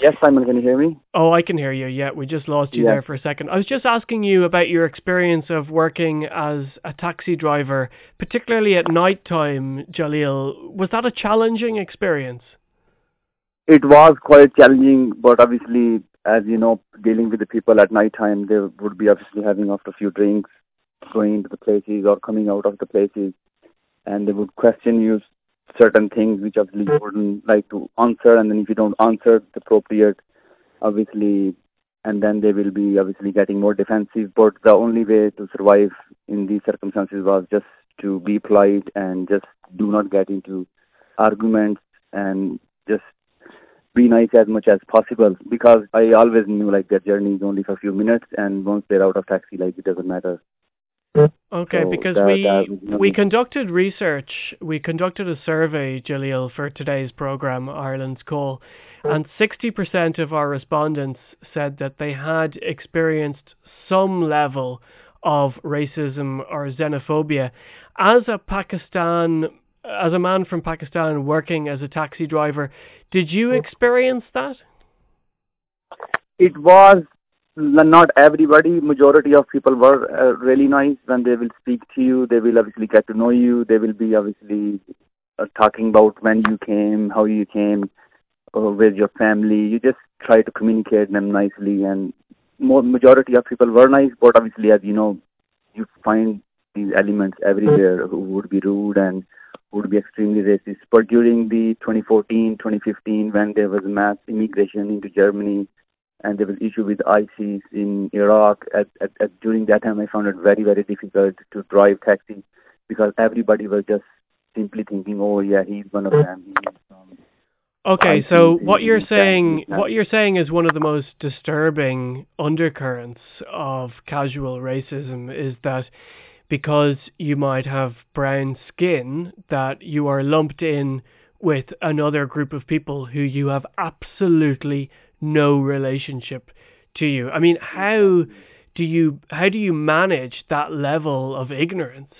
H: Yes, Simon, can you hear me?
C: Oh, I can hear you. Yeah, we just lost you
H: Yes.
C: there for a second. I was just asking you about your experience of working as a taxi driver, particularly at night time, Jalil. Was that a challenging experience?
H: It was quite challenging, but obviously, as you know, dealing with the people at night time, they would be obviously having after a few drinks, going into the places or coming out of the places, and they would question you certain things which obviously you wouldn't like to answer, and then if you don't answer the appropriate, obviously, and then they will be obviously getting more defensive. But the only way to survive in these circumstances was just to be polite and just do not get into arguments and just be nice as much as possible because I always knew like their journey is only for a few minutes and once they're out of taxi like it doesn't matter.
C: Okay,
H: So
C: because
H: that-
C: we
H: that
C: we conducted research, we conducted a survey, Jalil, for today's program, Ireland's Call, and 60% of our respondents said that they had experienced some level of racism or xenophobia. As a Pakistan, as a man from Pakistan working as a taxi driver, did you mm. experience that?
H: It was not everybody, majority of people were uh, really nice when they will speak to you. They will obviously get to know you. They will be obviously uh, talking about when you came, how you came, uh, with your family. You just try to communicate them nicely, and more majority of people were nice. But obviously, as you know, you find these elements everywhere who would be rude and would be extremely racist. But during the 2014, 2015, when there was mass immigration into Germany, and there was issue with ISIS in Iraq. At, at, at during that time, I found it very very difficult to drive taxi because everybody was just simply thinking, "Oh yeah, he's one of them." He is from
C: Okay,
H: I
C: so what you're saying, what you're saying is one of the most disturbing undercurrents of casual racism is that because you might have brown skin, that you are lumped in with another group of people who you have absolutely no relationship to you. I mean, how do you how do you manage that level of ignorance?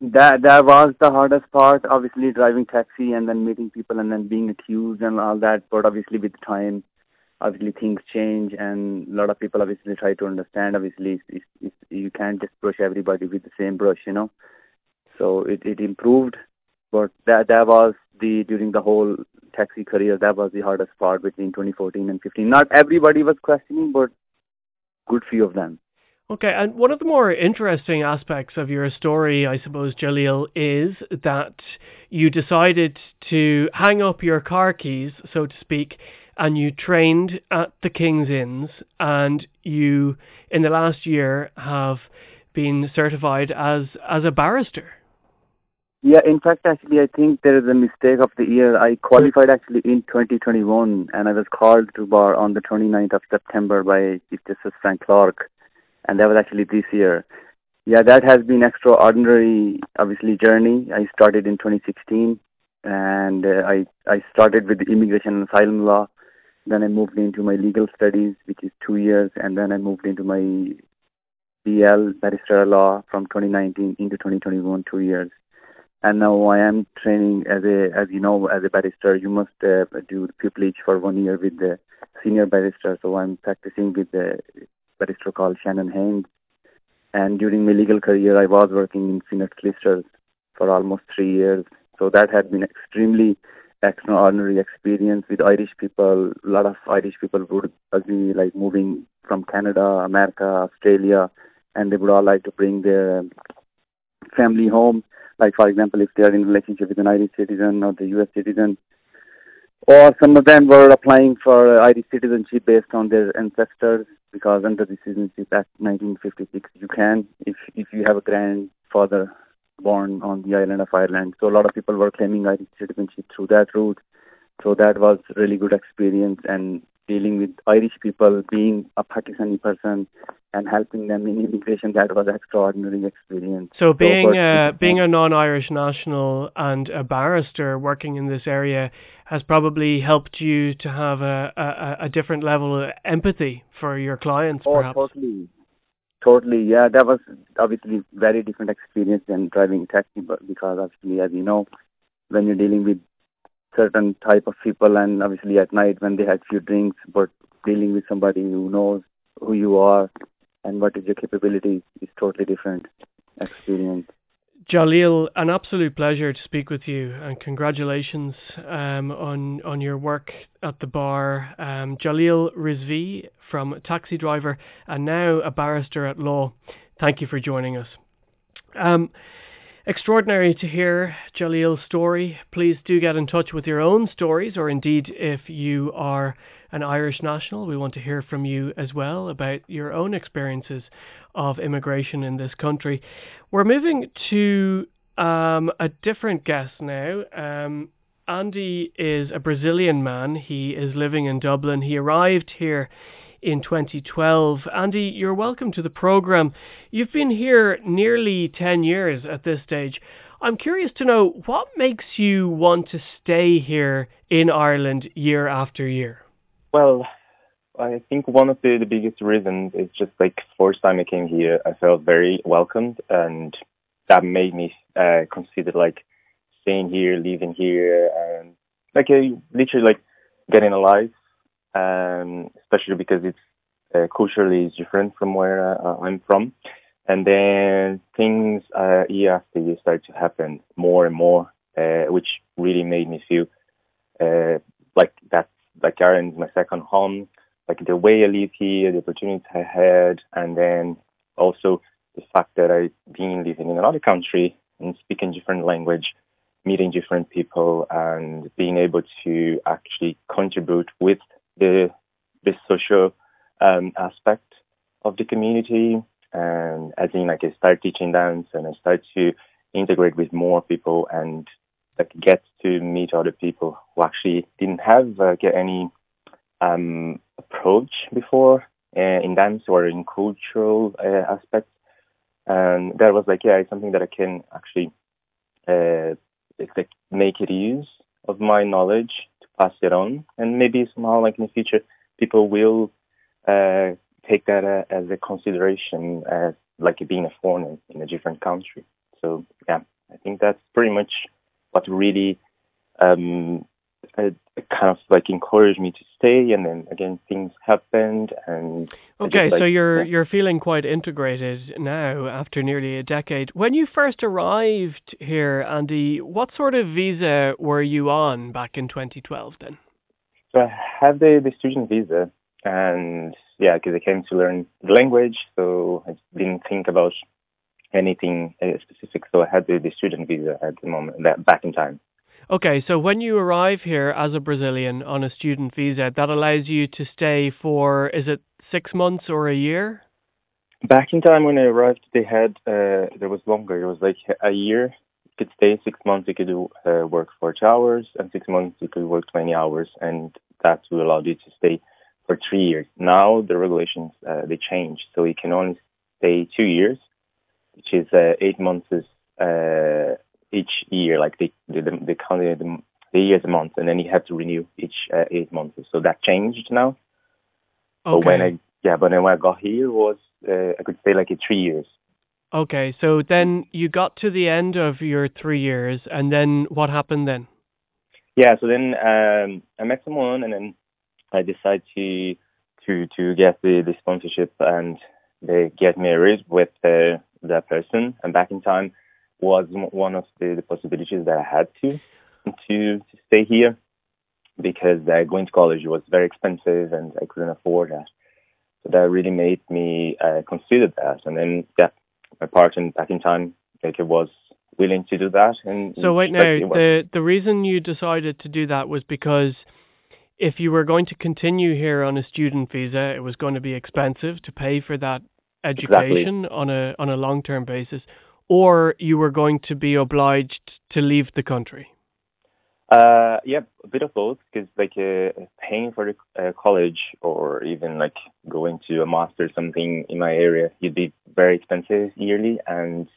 H: That that was the hardest part. Obviously, driving taxi and then meeting people and then being accused and all that. But obviously, with time, obviously things change, and a lot of people obviously try to understand. Obviously, it's, it's, you can't just brush everybody with the same brush, you know. So it it improved, but that that was the during the whole taxi career that was the hardest part between 2014 and 15. Not everybody was questioning, but good few of them.
C: Okay, and one of the more interesting aspects of your story, I suppose, Jalil, is that you decided to hang up your car keys, so to speak, and you trained at the King's Inns, and you, in the last year, have been certified as as a barrister.
H: Yeah, in fact, actually, I think there is a mistake of the year. I qualified actually in 2021, and I was called to bar on the 29th of September by Chief Justice Frank Clarke, and that was actually this year. Yeah, that has been extraordinary, obviously, journey. I started in 2016, and uh, I I started with immigration and asylum law. Then I moved into my legal studies, which is two years, and then I moved into my BL barrister law from 2019 into 2021, two years and now I am training as a, as you know, as a barrister. You must uh, do pupillage for one year with the senior barrister. So I'm practicing with the barrister called Shannon Haynes. And during my legal career, I was working in senior solicitors for almost three years. So that had been extremely extraordinary experience with Irish people. A lot of Irish people would be like moving from Canada, America, Australia, and they would all like to bring their family home like for example, if they are in relationship with an Irish citizen or the U.S. citizen, or some of them were applying for Irish citizenship based on their ancestors because under the Citizenship Act 1956 you can if if you have a grandfather born on the island of Ireland. So a lot of people were claiming Irish citizenship through that route. So that was really good experience and dealing with Irish people, being a Pakistani person, and helping them in immigration. That was an extraordinary experience.
C: So being so, a being a non-Irish national and a barrister working in this area has probably helped you to have a, a, a different level of empathy for your clients.
H: Oh,
C: perhaps.
H: totally. Totally, yeah. That was obviously very different experience than driving taxi, but because obviously, as you know, when you're dealing with certain type of people and obviously at night when they had few drinks but dealing with somebody who knows who you are and what is your capability is totally different experience.
C: Jalil, an absolute pleasure to speak with you, and congratulations um, on on your work at the bar. Um, Jalil Rizvi from taxi driver and now a barrister at law. Thank you for joining us. Um, Extraordinary to hear Jalil's story. Please do get in touch with your own stories, or indeed, if you are an Irish national, we want to hear from you as well about your own experiences of immigration in this country. We're moving to um, a different guest now. Um, Andy is a Brazilian man. He is living in Dublin. He arrived here in 2012. Andy, you're welcome to the program. You've been here nearly 10 years at this stage. I'm curious to know what makes you want to stay here in Ireland year after year?
I: Well, I think one of the, the biggest reasons is just like first time I came here, I felt very welcomed, and that made me uh, consider like staying here, living here, and like literally like getting alive um, especially because it's uh, culturally different from where uh, I'm from. And then things uh, year after year start to happen more and more, uh, which really made me feel uh, like that's like Ireland's my second home. Like the way I live here, the opportunities I had, and then also the fact that I've been living in another country and speaking different language, meeting different people, and being able to actually contribute with the the social um, aspect of the community. And as in, like I start teaching dance and I start to integrate with more people and like get to meet other people who actually didn't have uh, get any um, approach before uh, in dance or in cultural uh, aspects. And that was like, yeah, it's something that I can actually uh, like make it use of my knowledge pass it on, and maybe somehow, like in the future, people will uh, take that uh, as a consideration as like being a foreigner in a different country. So yeah, I think that's pretty much what really um, uh, kind of like encouraged me to stay and then again things happened and
C: okay
I: like,
C: so you're
I: yeah.
C: you're feeling quite integrated now after nearly a decade. When you first arrived here andy what sort of visa were you on back in 2012 then?
I: So i had the, the student visa and yeah because i came to learn the language so i didn't think about anything uh, specific so i had the, the student visa at the moment that back in time
C: Okay, so when you arrive here as a Brazilian on a student visa, that allows you to stay for is it six months or a year?
I: Back in time when I arrived, they had uh, there was longer. It was like a year. You could stay six months. You could do uh, work forty hours, and six months you could work twenty hours, and that will allow you to stay for three years. Now the regulations uh, they changed, so you can only stay two years, which is uh, eight months uh, each year, like they they, they counted the, the years a month, and then you have to renew each uh, eight months. So that changed now.
C: Okay.
I: But when I yeah, but then when I got here was uh, I could stay like three years.
C: Okay, so then you got to the end of your three years, and then what happened then?
I: Yeah, so then um, I met someone, and then I decided to to to get the, the sponsorship, and they get me a raise with uh, that person. And back in time, was one of the, the possibilities that I had to to to stay here because uh, going to college was very expensive and I couldn't afford that. So that really made me uh, consider that. And then, yeah, my partner back in time, like it was, willing to do that. And
C: So wait now, the the reason you decided to do that was because if you were going to continue here on a student visa, it was going to be expensive to pay for that education on a on a long term basis, or you were going to be obliged to leave the country.
I: Uh, yeah, a bit of both. Because like uh, paying for the uh, college or even like going to a master something in my area, it'd be very expensive yearly, and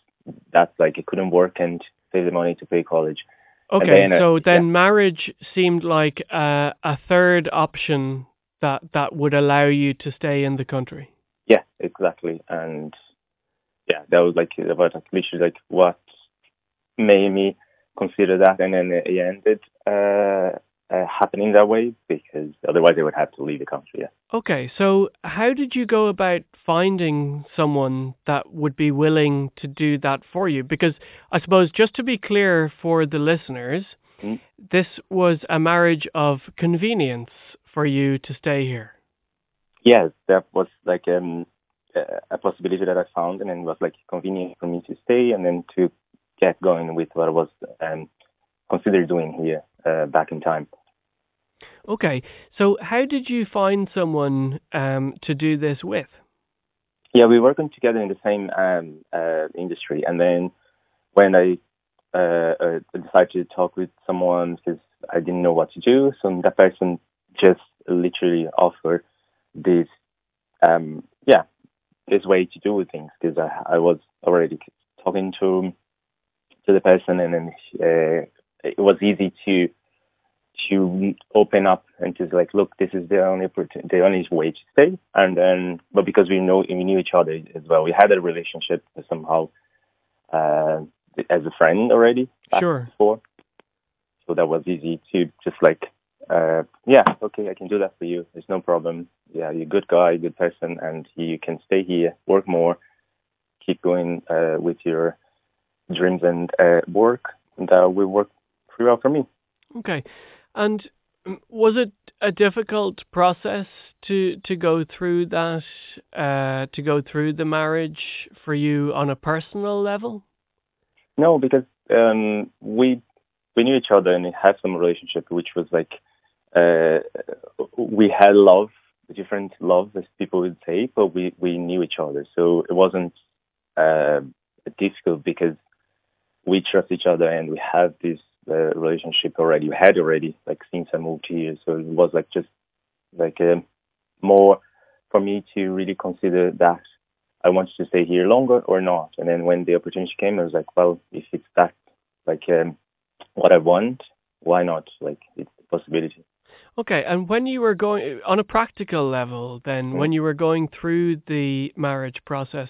I: that's like it couldn't work and save the money to pay college.
C: Okay,
I: then, uh,
C: so then
I: yeah.
C: marriage seemed like uh, a third option that that would allow you to stay in the country.
I: Yeah, exactly. And yeah, that was like about literally like what made me consider that, and then it ended uh, uh, happening that way because otherwise I would have to leave the country. Yeah.
C: Okay, so how did you go about finding someone that would be willing to do that for you? Because I suppose, just to be clear for the listeners,
I: Mm.
C: this was a marriage of convenience for you to stay here.
I: Yes, that was like um, a possibility that I found, and then it was like convenient for me to stay and then to get going with what I was um, considered doing here uh, back in time.
C: Okay, so how did you find someone um, to do this with?
I: Yeah, we were working together in the same um, uh, industry, and then when I uh, uh, decided to talk with someone because I didn't know what to do, so that person just literally offered this, um, yeah, this way to do things because I, I was already talking to to the person, and then uh, it was easy to to open up and to like, look, this is the only the only way to stay. And then, but because we know we knew each other as well, we had a relationship somehow uh, as a friend already
C: Sure.
I: before. So that was easy to just like, uh, yeah, okay, I can do that for you. It's no problem. Yeah, you're a good guy, good person, and you can stay here, work more, keep going uh, with your dreams and uh, work, and uh, will work pretty well for me.
C: Okay, and was it a difficult process to to go through that uh, to go through the marriage for you on a personal level?
I: No, because um, we we knew each other and it had some relationship, which was like uh, we had love, different love, as people would say, but we we knew each other, so it wasn't uh, difficult because we trust each other and we have this uh, relationship already. We had already like since I moved here, so it was like just like um, more for me to really consider that I wanted to stay here longer or not. And then when the opportunity came, I was like, well, if it's that like um, what I want, why not? Like it's a possibility.
C: Okay, and when you were going on a practical level, then
I: Mm.
C: when you were going through the marriage process,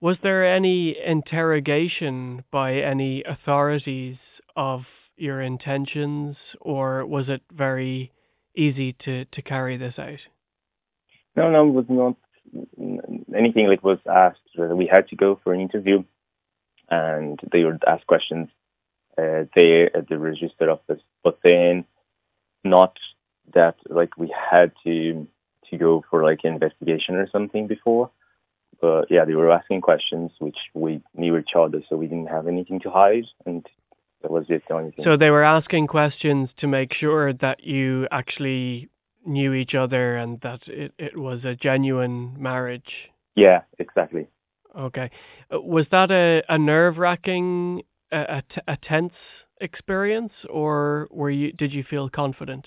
C: was there any interrogation by any authorities of your intentions, or was it very easy to to carry this out?
I: No, no, it was not anything like was asked. Uh, We had to go for an interview, and they would ask questions uh, there at the register office. But then, not that like we had to to go for like investigation or something before. But yeah, they were asking questions which we knew each other, so we didn't have anything to hide, and that was it. The only thing.
C: So they were asking questions to make sure that you actually knew each other and that it, it was a genuine marriage.
I: yeah, exactly.
C: Okay. Was that a, a nerve wracking, a, a, t- a tense experience, or were you did you feel confident?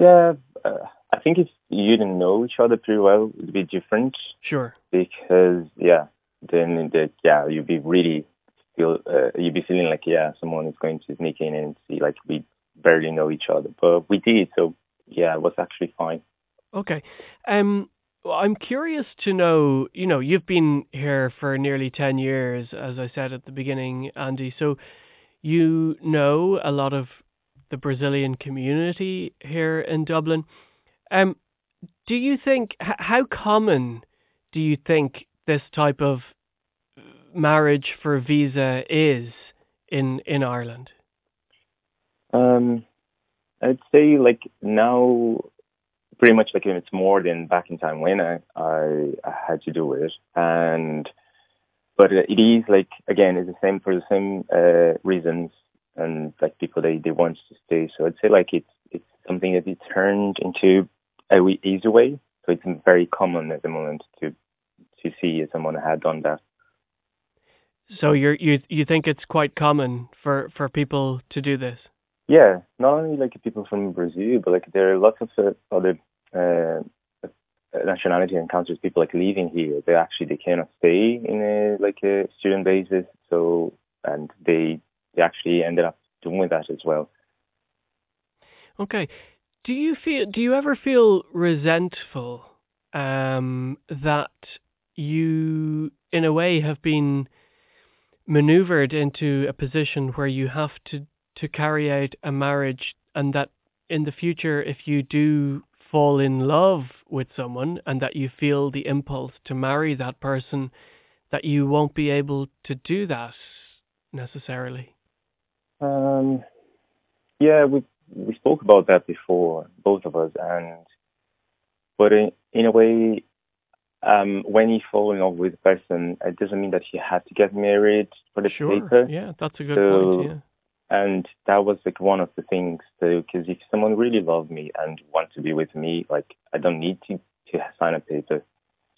I: Yeah, uh, I think if you didn't know each other pretty well, it'd be different.
C: Sure.
I: because yeah, then the, yeah, you'd be really feel uh, you'd be feeling like yeah, someone is going to sneak in and see like we barely know each other, but we did, so yeah, it was actually fine.
C: Okay. Um, well, I'm curious to know. You know, you've been here for nearly ten years, as I said at the beginning, Andy. So you know a lot of the Brazilian community here in Dublin. Um, do you think how common do you think this type of marriage for visa is in in Ireland?
I: Um, I'd say like now, pretty much like it's more than back in time when I I, I had to do it, and but it is like again, it's the same for the same uh, reasons, and like people they they want to stay. So I'd say like it's it's something that it turned into a easy way. So it's very common at the moment to to see someone had done that.
C: So you you you think it's quite common for for people to do this?
I: Yeah, not only like people from Brazil, but like there are lots of uh, other uh, nationality countries people like leaving here. They actually they cannot stay in a like a student basis, so and they they actually ended up doing that as well.
C: Okay, do you feel do you ever feel resentful um, that you in a way have been maneuvered into a position where you have to to carry out a marriage and that in the future if you do fall in love with someone and that you feel the impulse to marry that person that you won't be able to do that necessarily
I: um yeah we we spoke about that before both of us and but in, in a way um, when you fall in love with a person, it doesn't mean that you have to get married for the
C: sure.
I: paper.
C: Yeah, that's a good
I: so,
C: point. Yeah.
I: And that was like one of the things. Because if someone really loves me and wants to be with me, like I don't need to to sign a paper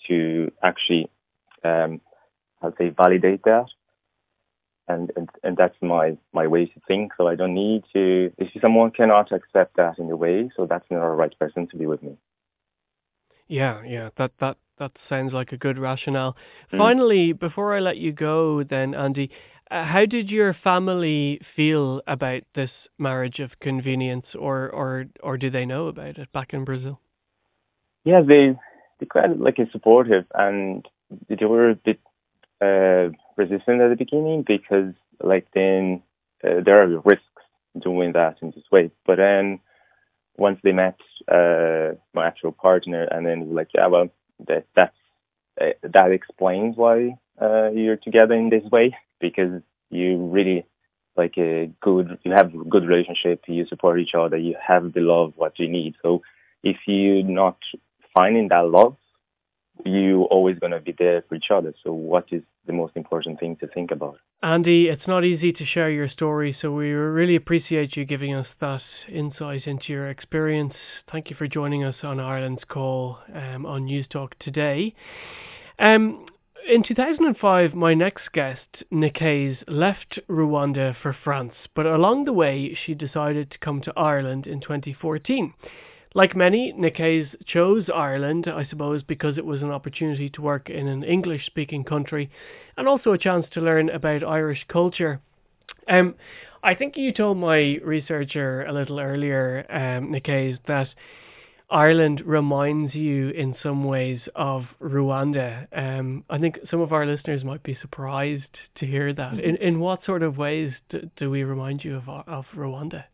I: to actually, um, I'd say, validate that. And, and and that's my my way to think. So I don't need to. If someone cannot accept that in a way, so that's not the right person to be with me.
C: Yeah, yeah, that that that sounds like a good rationale. Mm. Finally, before I let you go, then Andy, uh, how did your family feel about this marriage of convenience, or or or do they know about it back in Brazil?
I: Yeah, they they quite like supportive, and they were a bit uh, resistant at the beginning because like then uh, there are risks doing that in this way, but then once they met uh, my actual partner, and then like, yeah, well, that that's uh, that explains why uh, you're together in this way because you really like a good you have a good relationship you support each other you have the love what you need. So if you're not finding that love you always going to be there for each other. So what is the most important thing to think about
C: Andy, it's not easy to share your story, so we really appreciate you giving us that insight into your experience. Thank you for joining us on Ireland's Call um, on Newstalk today. Um, in 2005, my next guest, Nick left Rwanda for France, but along the way, she decided to come to Ireland in 2014. Like many, Nick chose Ireland, I suppose, because it was an opportunity to work in an English speaking country and also a chance to learn about Irish culture. Um, I think you told my researcher a little earlier, um, that Ireland reminds you in some ways of Rwanda. Um, I think some of our listeners might be surprised to hear that. In in what sort of ways do, do we remind you of of Rwanda?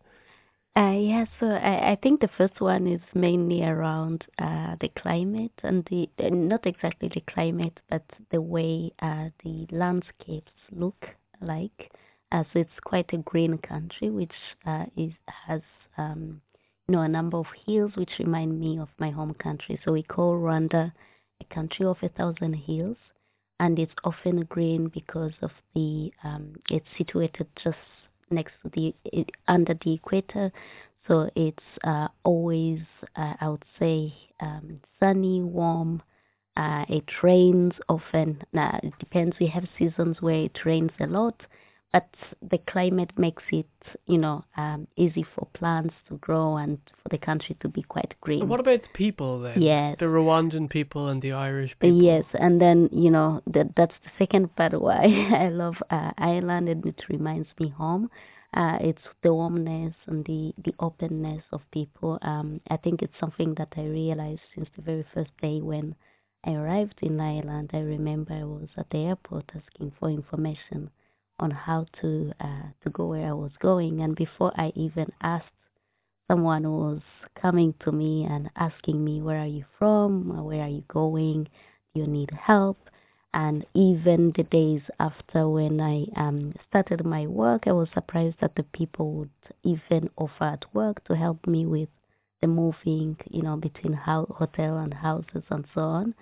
J: Uh, yeah, so I, I think the first one is mainly around uh, the climate and the uh, not exactly the climate, but the way uh, the landscapes look like. Uh, so it's quite a green country, which uh, is has um, you know a number of hills, which remind me of my home country. So we call Rwanda a country of a thousand hills, and it's often green because of the um, it's situated just next to the under the equator. So it's uh, always uh, i would say um, sunny warm uh, it rains often. Now it depends. We have seasons where it rains a lot but the climate makes it, you know, um, easy for plants to grow and for the country to be quite green.
C: what about the people then?
J: Yes.
C: The Rwandan people and the Irish people.
J: Yes, and then, you know, that that's the second part why I love uh, Ireland and it reminds me home. Uh, it's the warmness and the, the openness of people. Um, I think it's something that I realized since the very first day when I arrived in Ireland. I remember I was at the airport asking for information on how to uh, to go where I was going. And before I even asked, someone was coming to me and asking me, "Where are you from? Where are you going? Do you need help?" And even the days after, when I um, started my work, I was surprised that the people would even offer at work to help me with the moving, you know, between ho- hotel and houses and so on.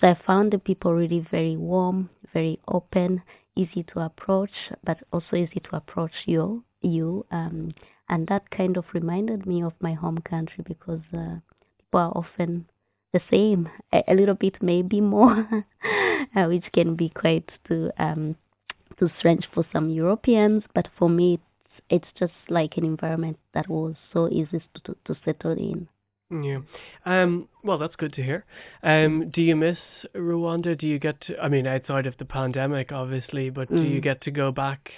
J: So I found the people really very warm, very open, easy to approach, but also easy to approach you. You um, and that kind of reminded me of my home country because uh, people are often the same, a, a little bit maybe more, uh, which can be quite too um, too strange for some Europeans, but for me it's it's just like an environment that was so easy to to settle in.
C: Yeah. Um, well, that's good to hear. Um, do you miss Rwanda? Do you get to, I mean, outside of the pandemic, obviously, but do you
J: Mm.
C: get to go back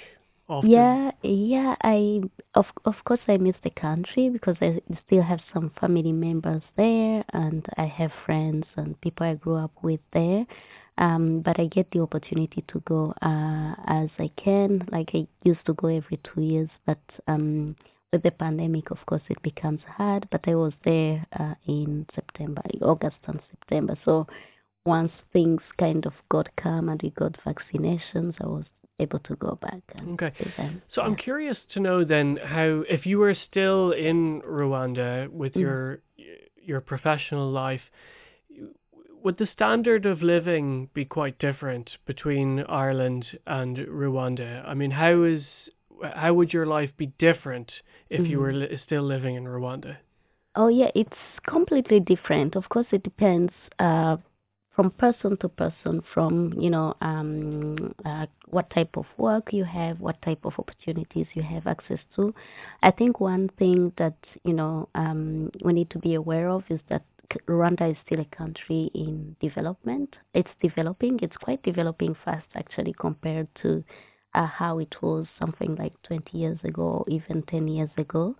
C: often?
J: Yeah, yeah. I of of course I miss the country because I still have some family members there, and I have friends and people I grew up with there. Um, but I get the opportunity to go uh, as I can. Like I used to go every two years, but um, with the pandemic, of course, it becomes hard. But I was there uh, in September, August and September. So once things kind of got calm and we got vaccinations, I was able to go back. And
C: Okay. So I'm curious to know then how, if you were still in Rwanda with
J: Mm.
C: your your professional life, would the standard of living be quite different between Ireland and Rwanda? I mean, how is how would your life be different if you
J: Mhm.
C: were li- still living in Rwanda?
J: Oh yeah, it's completely different. Of course, it depends uh, from person to person, from you know um, uh, what type of work you have, what type of opportunities you have access to. I think one thing that you know um, we need to be aware of is that Rwanda is still a country in development. It's developing. It's quite developing fast actually compared to uh, how it was something like 20 years ago or even 10 years ago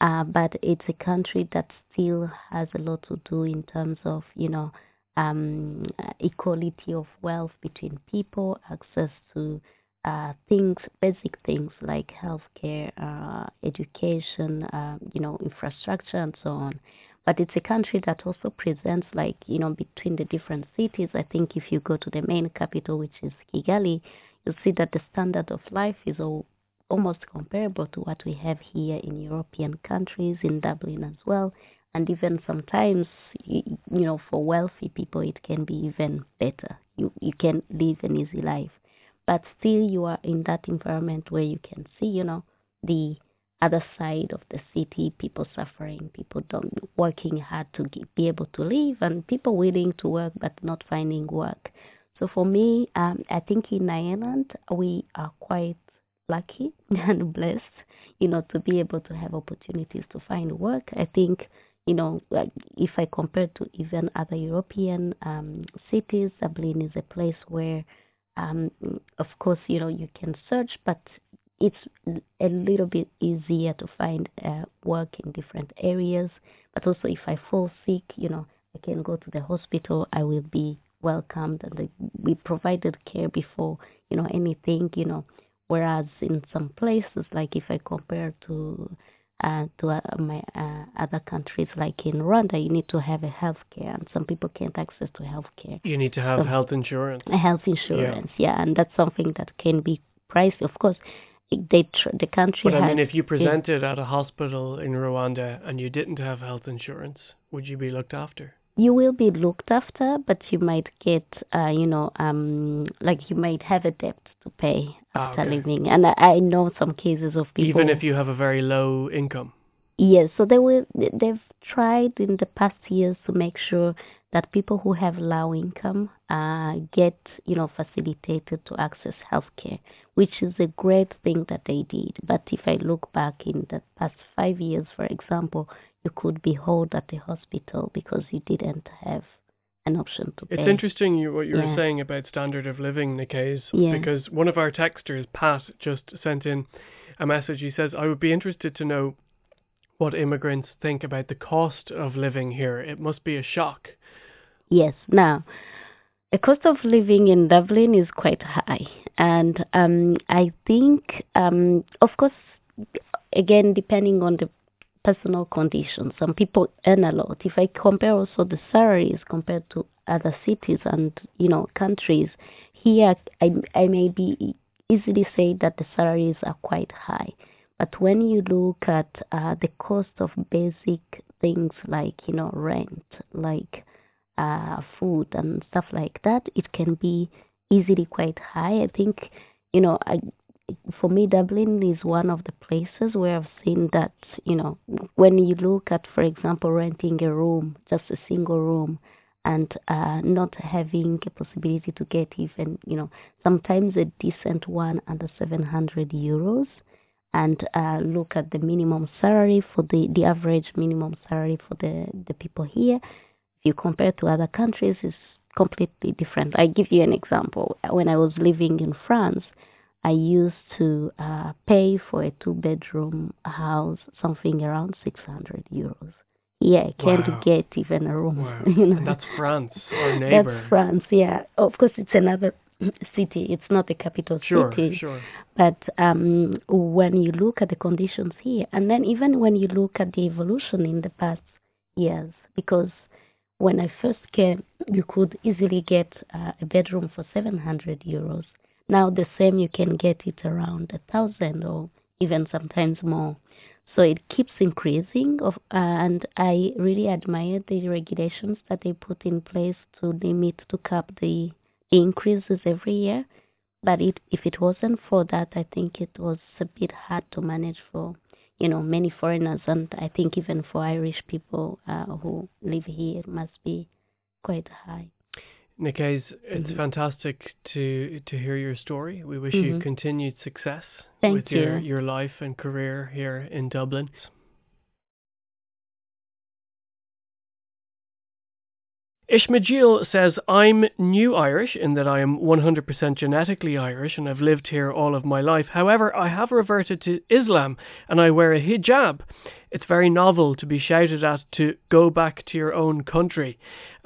J: uh, but it's a country that still has a lot to do in terms of you know um, equality of wealth between people, access to uh, things, basic things like healthcare, uh, education, uh, you know, infrastructure, and so on. But it's a country that also presents, like, you know, between the different cities. I think if you go to the main capital, which is Kigali, you'll see that the standard of life is all almost comparable to what we have here in European countries, in Dublin as well. And even sometimes, you, you know, for wealthy people, it can be even better. You you can live an easy life, but still you are in that environment where you can see, you know, the other side of the city, people suffering, people don't working hard to be able to live, and people willing to work but not finding work. So for me, um, I think in Ireland we are quite lucky and blessed, you know, to be able to have opportunities to find work. I think, you know, if I compare to even other European um, cities, Dublin is a place where, um, of course, you know, you can search, but it's a little bit easier to find uh, work in different areas. But also, if I fall sick, you know, I can go to the hospital. I will be welcomed, and they, we provided care before, you know, anything, you know. Whereas in some places, like if I compare to uh, to uh, my uh, other countries, like in Rwanda, you need to have a health care, and some people can't access to health care.
C: You need to have
J: So-
C: health insurance.
J: Health insurance, yeah. and that's something that can be pricey. Of course, it- they tr- the country
C: But
J: has.
C: I mean, if you
J: yeah.
C: presented at a hospital in Rwanda and you didn't have health insurance, would you be looked after?
J: You will be looked after, but you might get, uh, you know, um, like you might have a debt to pay
C: Ah,
J: after
C: okay.
J: living. And I, I know some cases of people.
C: Even if you have a very low income.
J: Yes, so they will. They've tried in the past years to make sure that people who have low income uh, get, you know, facilitated to access healthcare, which is a great thing that they did. But if I look back in the past five years, for example, you could be held at the hospital because you didn't have an option to pay.
C: It's interesting you, what you
J: Yeah.
C: were saying about standard of living, Nikkei,
J: Yeah.
C: because one of our texters, Pat, just sent in a message. He says, I would be interested to know what immigrants think about the cost of living here. It must be a shock.
J: Yes. Now, the cost of living in Dublin is quite high, and um, I think, um, of course, again, depending on the personal conditions, some people earn a lot. If I compare also the salaries compared to other cities and you know countries, here I I may be easily say that the salaries are quite high. But when you look at uh, the cost of basic things like you know rent, like uh, food and stuff like that, it can be easily quite high. I think you know I for me, Dublin is one of the places where I've seen that, you know, when you look at, for example, renting a room, just a single room, and uh, not having a possibility to get even, you know, sometimes a decent one under 700 euros, and uh, look at the minimum salary for the, the average minimum salary for the, the people here. If you compare to other countries, it's completely different. I give you an example. When I was living in France, I used to uh, pay for a two bedroom house something around 600 euros. Yeah, I can't
C: Wow.
J: get even a room.
C: Wow.
J: You know?
C: That's France, our neighbor.
J: That's France, yeah. Of course, it's another city. It's not the capital
C: Sure,
J: city.
C: sure.
J: But um, when you look at the conditions here, and then even when you look at the evolution in the past years, because when I first came, you could easily get uh, a bedroom for 700 euros. Now the same you can get it around a thousand or even sometimes more. So it keeps increasing, of, uh, and I really admire the regulations that they put in place to limit to cap the, the increases every year. But it, if it wasn't for that, I think it was a bit hard to manage for you know many foreigners, and I think even for Irish people uh, who live here, it must be quite high.
C: Nick Hayes, it's
J: Mhm.
C: fantastic to to hear your story. We wish you
J: Mhm.
C: continued success
J: Thank
C: with your,
J: you.
C: your life and career here in Dublin. Ishmael says, I'm new Irish in that I am 100% genetically Irish and I've lived here all of my life. However, I have reverted to Islam and I wear a hijab. It's very novel to be shouted at to go back to your own country.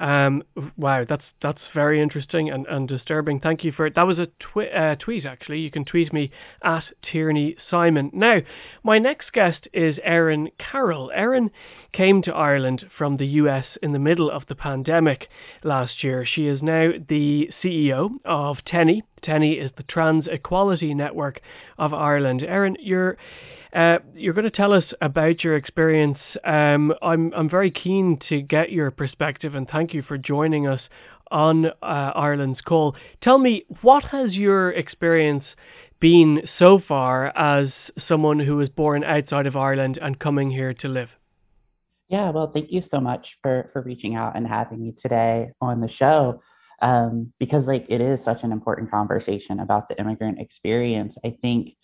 C: Um, wow, that's that's very interesting and, and disturbing. Thank you for it. That was a twi- uh, tweet, actually. You can tweet me at Tierney Simon. Now, my next guest is Erin Carroll. Erin came to Ireland from the US in the middle of the pandemic last year. She is now the CEO of TENI. TENI is the Trans Equality Network of Ireland. Erin, you're uh, you're going to tell us about your experience. Um, I'm I'm very keen to get your perspective, and thank you for joining us on uh, Ireland's call. Tell me, what has your experience been so far as someone who was born outside of Ireland and coming here to live?
K: Yeah, well, thank you so much for for reaching out and having me today on the show. Um, because like it is such an important conversation about the immigrant experience. I think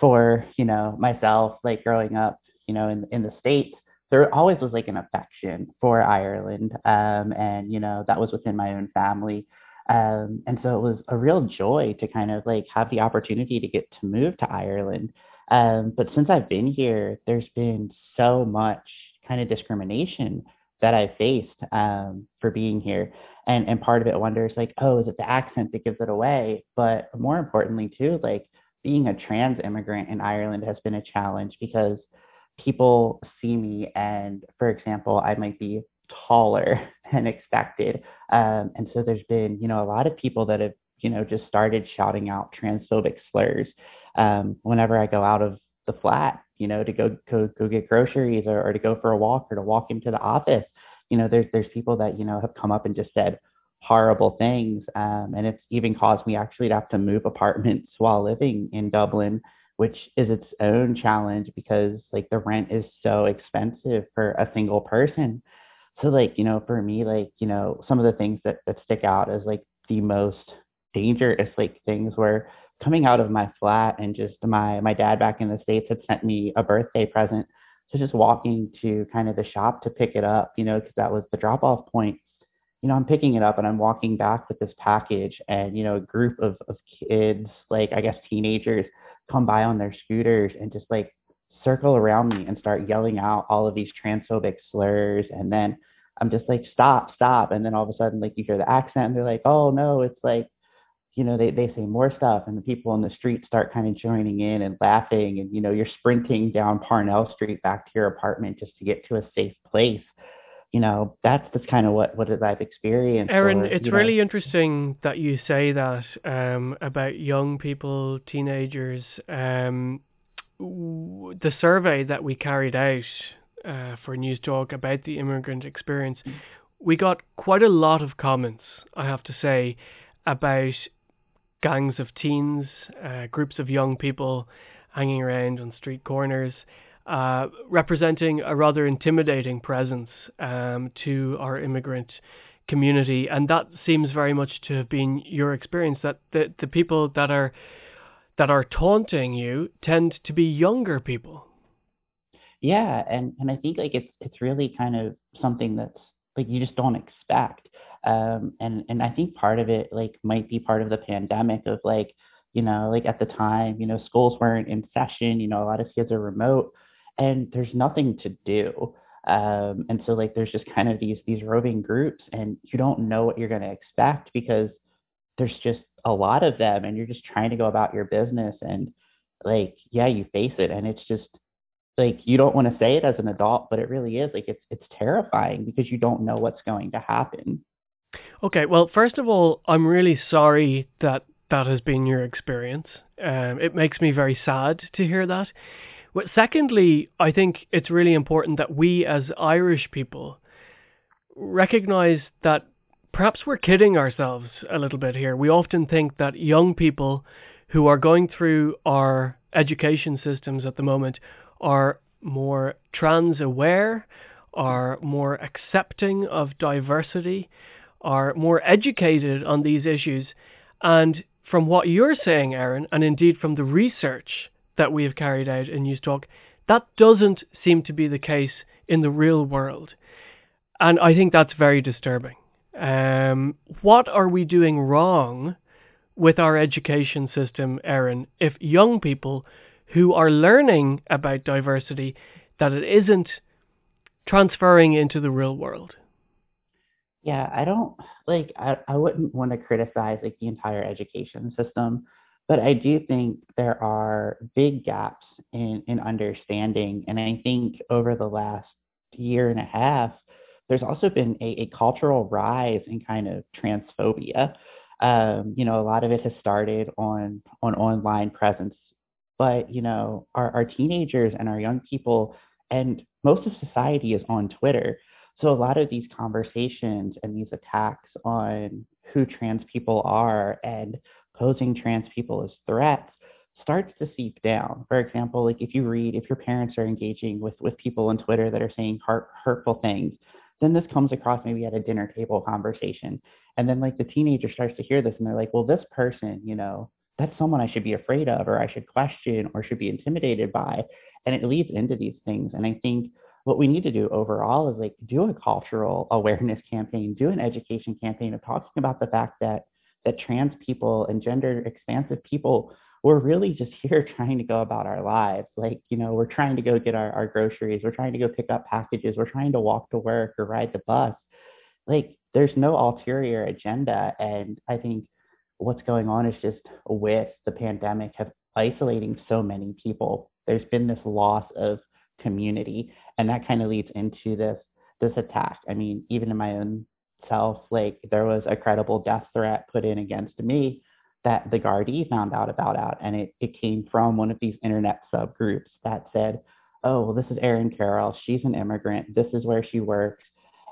K: for you know myself, like growing up, you know, in in the states, there always was like an affection for Ireland, um, and you know that was within my own family. Um, and so it was a real joy to kind of like have the opportunity to get to move to Ireland. Um, but since I've been here, there's been so much kind of discrimination that I faced um, for being here. And and part of it wonders like, oh, is it the accent that gives it away? But more importantly too, like being a trans immigrant in Ireland has been a challenge because people see me and for example, I might be taller than expected. Um, and so there's been, you know, a lot of people that have, you know, just started shouting out transphobic slurs um, whenever I go out of the flat, you know, to go go go get groceries or, or to go for a walk or to walk into the office. You know, there's there's people that you know have come up and just said horrible things, um, and it's even caused me actually to have to move apartments while living in Dublin, which is its own challenge because like the rent is so expensive for a single person. So like you know, for me, like you know, some of the things that that stick out as like the most dangerous like things were coming out of my flat and just my my dad back in the states had sent me a birthday present so just walking to kind of the shop to pick it up you know because that was the drop off point you know i'm picking it up and i'm walking back with this package and you know a group of of kids like i guess teenagers come by on their scooters and just like circle around me and start yelling out all of these transphobic slurs and then i'm just like stop stop and then all of a sudden like you hear the accent and they're like oh no it's like you know, they, they say more stuff and the people on the street start kind of joining in and laughing and, you know, you're sprinting down Parnell Street back to your apartment just to get to a safe place. You know, that's just kind of what, what I've experienced.
C: Erin,
K: or,
C: it's
K: you know,
C: really interesting that you say that um, about young people, teenagers. Um, w- the survey that we carried out uh, for Newstalk about the immigrant experience, we got quite a lot of comments, I have to say, about gangs of teens, uh, groups of young people hanging around on street corners, uh, representing a rather intimidating presence um, to our immigrant community. And that seems very much to have been your experience that the, the people that are that are taunting you tend to be younger people.
K: Yeah, and and I think like it's it's really kind of something that's like you just don't expect. Um, and and I think part of it like might be part of the pandemic of like you know like at the time you know schools weren't in session. You know a lot of kids are remote, and there's nothing to do. Um, and so like there's just kind of these these roving groups, and you don't know what you're going to expect because there's just a lot of them, and you're just trying to go about your business, and like yeah, you face it, and it's just like you don't want to say it as an adult, but it really is like it's it's terrifying because you don't know what's going to happen.
C: Okay, well, first of all, I'm really sorry that that has been your experience. Um, it makes me very sad to hear that. But secondly, I think it's really important that we as Irish people recognize that perhaps we're kidding ourselves a little bit here. We often think that young people who are going through our education systems at the moment are more trans aware, are more accepting of diversity, are more educated on these issues. And from what you're saying, Erin, and indeed from the research that we have carried out in Newstalk, that doesn't seem to be the case in the real world. And I think that's very disturbing. Um, what are we doing wrong with our education system, Erin, if young people who are learning about diversity that it isn't transferring into the real world.
K: Yeah, I don't like I, I wouldn't want to criticize like the entire education system, but I do think there are big gaps in, in understanding. And I think over the last year and a half, there's also been a, a cultural rise in kind of transphobia. Um, you know, a lot of it has started on on online presence but you know our, our teenagers and our young people and most of society is on twitter so a lot of these conversations and these attacks on who trans people are and posing trans people as threats starts to seep down. For example, like if you read, if your parents are engaging with with people on Twitter that are saying hurt, hurtful things, then this comes across maybe at a dinner table conversation, and then like the teenager starts to hear this and they're like, well, this person, you know, that's someone I should be afraid of or I should question or should be intimidated by. And it leads into these things. And I think what we need to do overall is like do a cultural awareness campaign, do an education campaign of talking about the fact that that trans people and gender expansive people we're really just here trying to go about our lives. Like, you know, we're trying to go get our, our groceries, we're trying to go pick up packages, we're trying to walk to work or ride the bus. Like, there's no ulterior agenda. And I think what's going on is just with the pandemic have isolating so many people. There's been this loss of community, and that kind of leads into this this attack. I mean, even in my own self, like there was a credible death threat put in against me that the Gardaí found out about out, and it, it came from one of these internet subgroups that said, "Oh, well, this is Erin Carroll. She's an immigrant. This is where she works."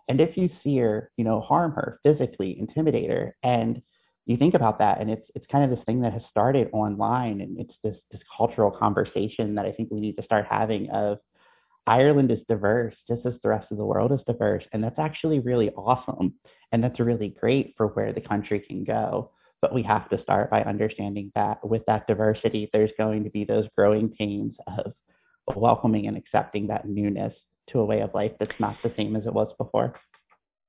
K: And if you see her, you know, harm her physically, intimidate her, and you think about that and it's it's kind of this thing that has started online and it's this this cultural conversation that I think we need to start having of Ireland is diverse just as the rest of the world is diverse and that's actually really awesome and that's really great for where the country can go but we have to start by understanding that with that diversity there's going to be those growing pains of welcoming and accepting that newness to a way of life that's not the same as it was before.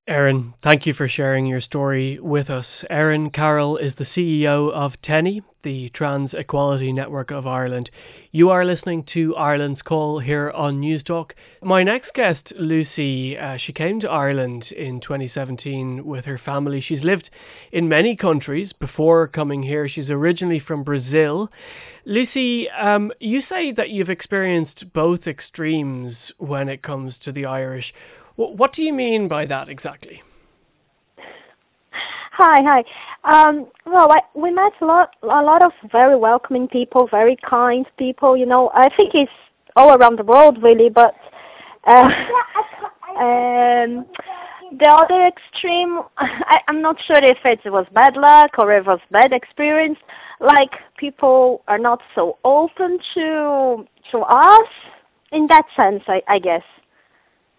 C: Erin, thank you for sharing your story with us. Erin Carroll is the CEO of TENI, the Trans Equality Network of Ireland. You are listening to Ireland's Call here on Newstalk. My next guest, Lucy, uh, she came to Ireland in 2017 with her family. She's lived in many countries before coming here. She's originally from Brazil. Lucy, um, you say that you've experienced both extremes when it comes to the Irish. What do you mean by that exactly?
G: Hi, hi. Um, well, I, we met a lot, a lot of very welcoming people, very kind people. You know, I think it's all around the world really, but
L: Uh, um, the other extreme, I, I'm not sure if it was bad luck or it was bad experience. Like people are not so open to to us in that sense, I, I guess.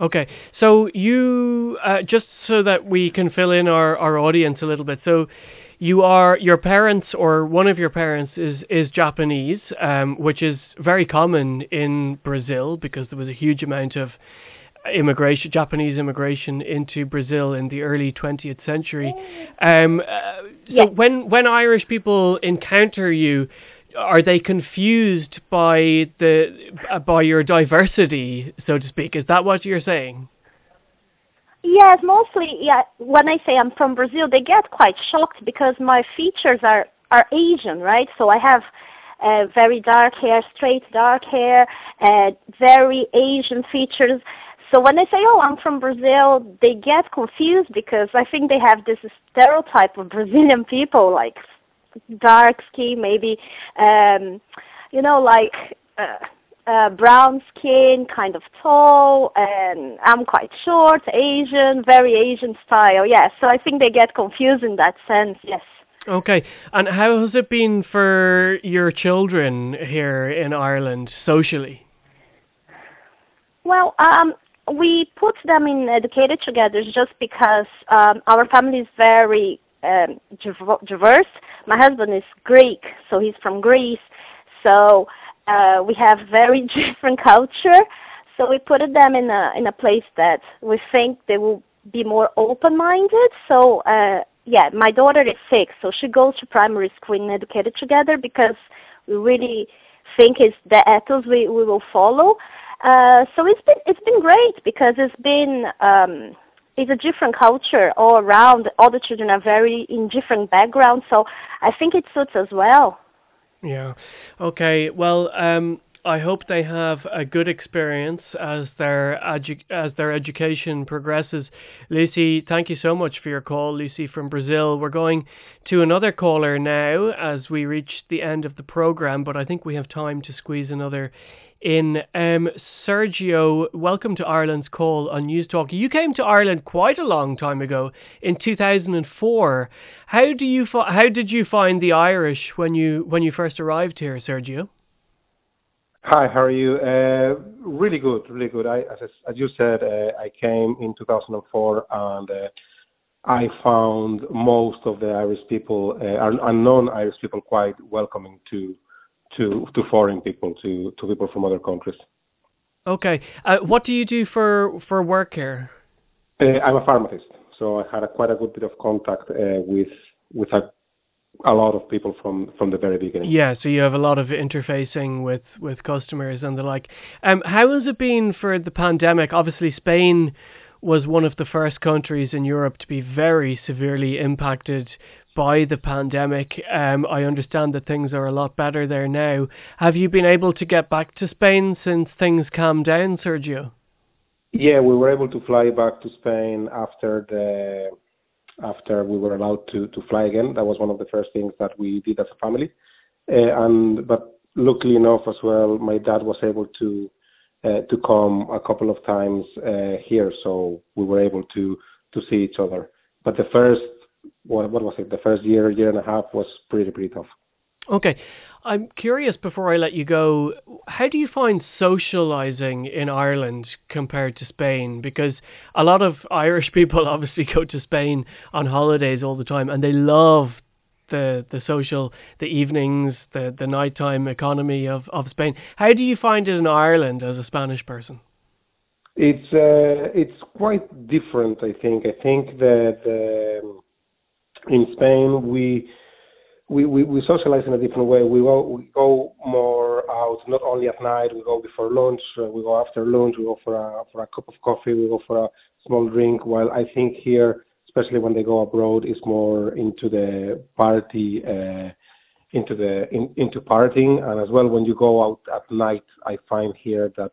C: Okay, so you uh, just so that we can fill in our, our audience a little bit. So you are your parents or one of your parents is is Japanese, um, which is very common in Brazil because there was a huge amount of immigration, Japanese immigration into Brazil in the early 20th century. Um, uh, so when when Irish people encounter you, are they confused by the uh, by your diversity, so to speak? Is that what you're saying?
L: Yes, mostly. Yeah, when I say I'm from Brazil, they get quite shocked because my features are are Asian, right? So I have uh, very dark hair, straight dark hair, uh, very Asian features. So when they say, "Oh, I'm from Brazil," they get confused because I think they have this stereotype of Brazilian people, like dark skin, maybe, um, you know, like uh, uh, brown skin, kind of tall, and I'm quite short, Asian, very Asian style. Yes, so I think they get confused in that sense. Yes.
C: Okay, and how has it been for your children here in Ireland socially?
L: Well, um, we put them in educated together just because um, our family is very um, diverse. My husband is Greek, so he's from Greece. So uh, we have very different culture. So we put them in a in a place that we think they will be more open minded. So uh, yeah, my daughter is six, so she goes to primary school and educated together because we really think it's the ethos we, we will follow. Uh, so it's been it's been great because it's been um, it's a different culture all around. All the children are very in different backgrounds, so I think it suits as well.
C: Yeah. Okay. Well, um, I hope they have a good experience as their edu- as their education progresses. Lucy, thank you so much for your call, Lucy from Brazil. We're going to another caller now as we reach the end of the program, but I think we have time to squeeze another in. Um, Sergio, welcome to Ireland's call on Newstalk. You came to Ireland quite a long time ago, in 2004. How do you how did you find the Irish when you when you first arrived here, Sergio?
M: Hi, how are you? Uh, really good, really good. I, as, as you said, uh, I came in 2004 and uh, I found most of the Irish people, uh, unknown Irish people, quite welcoming to to to foreign people, to to people from other countries.
C: Okay, uh, what do you do for for work here?
M: Uh, I'm a pharmacist, so I had a, quite a good bit of contact uh, with with a a lot of people from from the very beginning.
C: Yeah, so you have a lot of interfacing with with customers and the like. Um, how has it been for the pandemic? Obviously, Spain was one of the first countries in Europe to be very severely impacted by the pandemic. Um, I understand that things are a lot better there now. Have you been able to get back to Spain since things calmed down, Sergio?
M: Yeah, we were able to fly back to Spain after the after we were allowed to to fly again. That was one of the first things that we did as a family. Uh, and but luckily enough as well, my dad was able to uh, to come a couple of times uh, here, so we were able to to see each other. But the first what what was it? The first year, year and a half was pretty pretty tough.
C: Okay. I'm curious before I let you go, how do you find socializing in Ireland compared to Spain? Because a lot of Irish people obviously go to Spain on holidays all the time and they love the the social the evenings, the the nighttime economy of of Spain. How do you find it in Ireland as a Spanish person?
M: It's uh, it's quite different, I think. I think that um, in Spain we we, we, we socialize in a different way. We go we go more out, not only at night. We go before lunch. Uh, we go after lunch. We go for a for a cup of coffee. We go for a small drink. While I think here, especially when they go abroad, is more into the party, uh, into the in, into partying, and as well when you go out at night, I find here that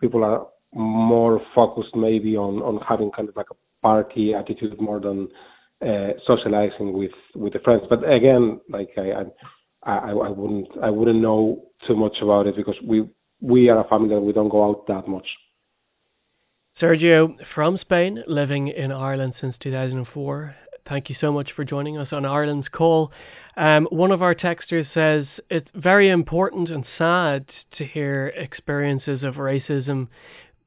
M: people are more focused maybe on on having kind of like a party attitude more than socializing with with the friends. But again, like I, I I wouldn't I wouldn't know too much about it because we we are a family that we don't go out that much.
C: Sergio from Spain, living in Ireland since 2004. Thank you so much for joining us on Ireland's Call. Um, one of our texters says it's very important and sad to hear experiences of racism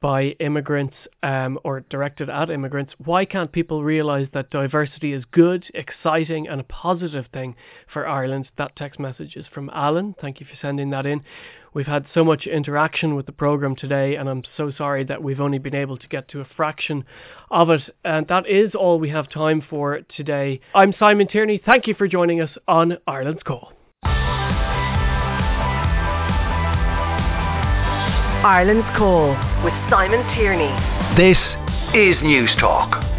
C: by immigrants um, or directed at immigrants. Why can't people realise that diversity is good, exciting, and a positive thing for Ireland? That text message is from Alan. Thank you for sending that in. We've had so much interaction with the programme today, and I'm so sorry that we've only been able to get to a fraction of it. And that is all we have time for today. I'm Simon Tierney. Thank you for joining us on Ireland's Call.
A: Ireland's Call with Simon Tierney.
N: This is News Talk.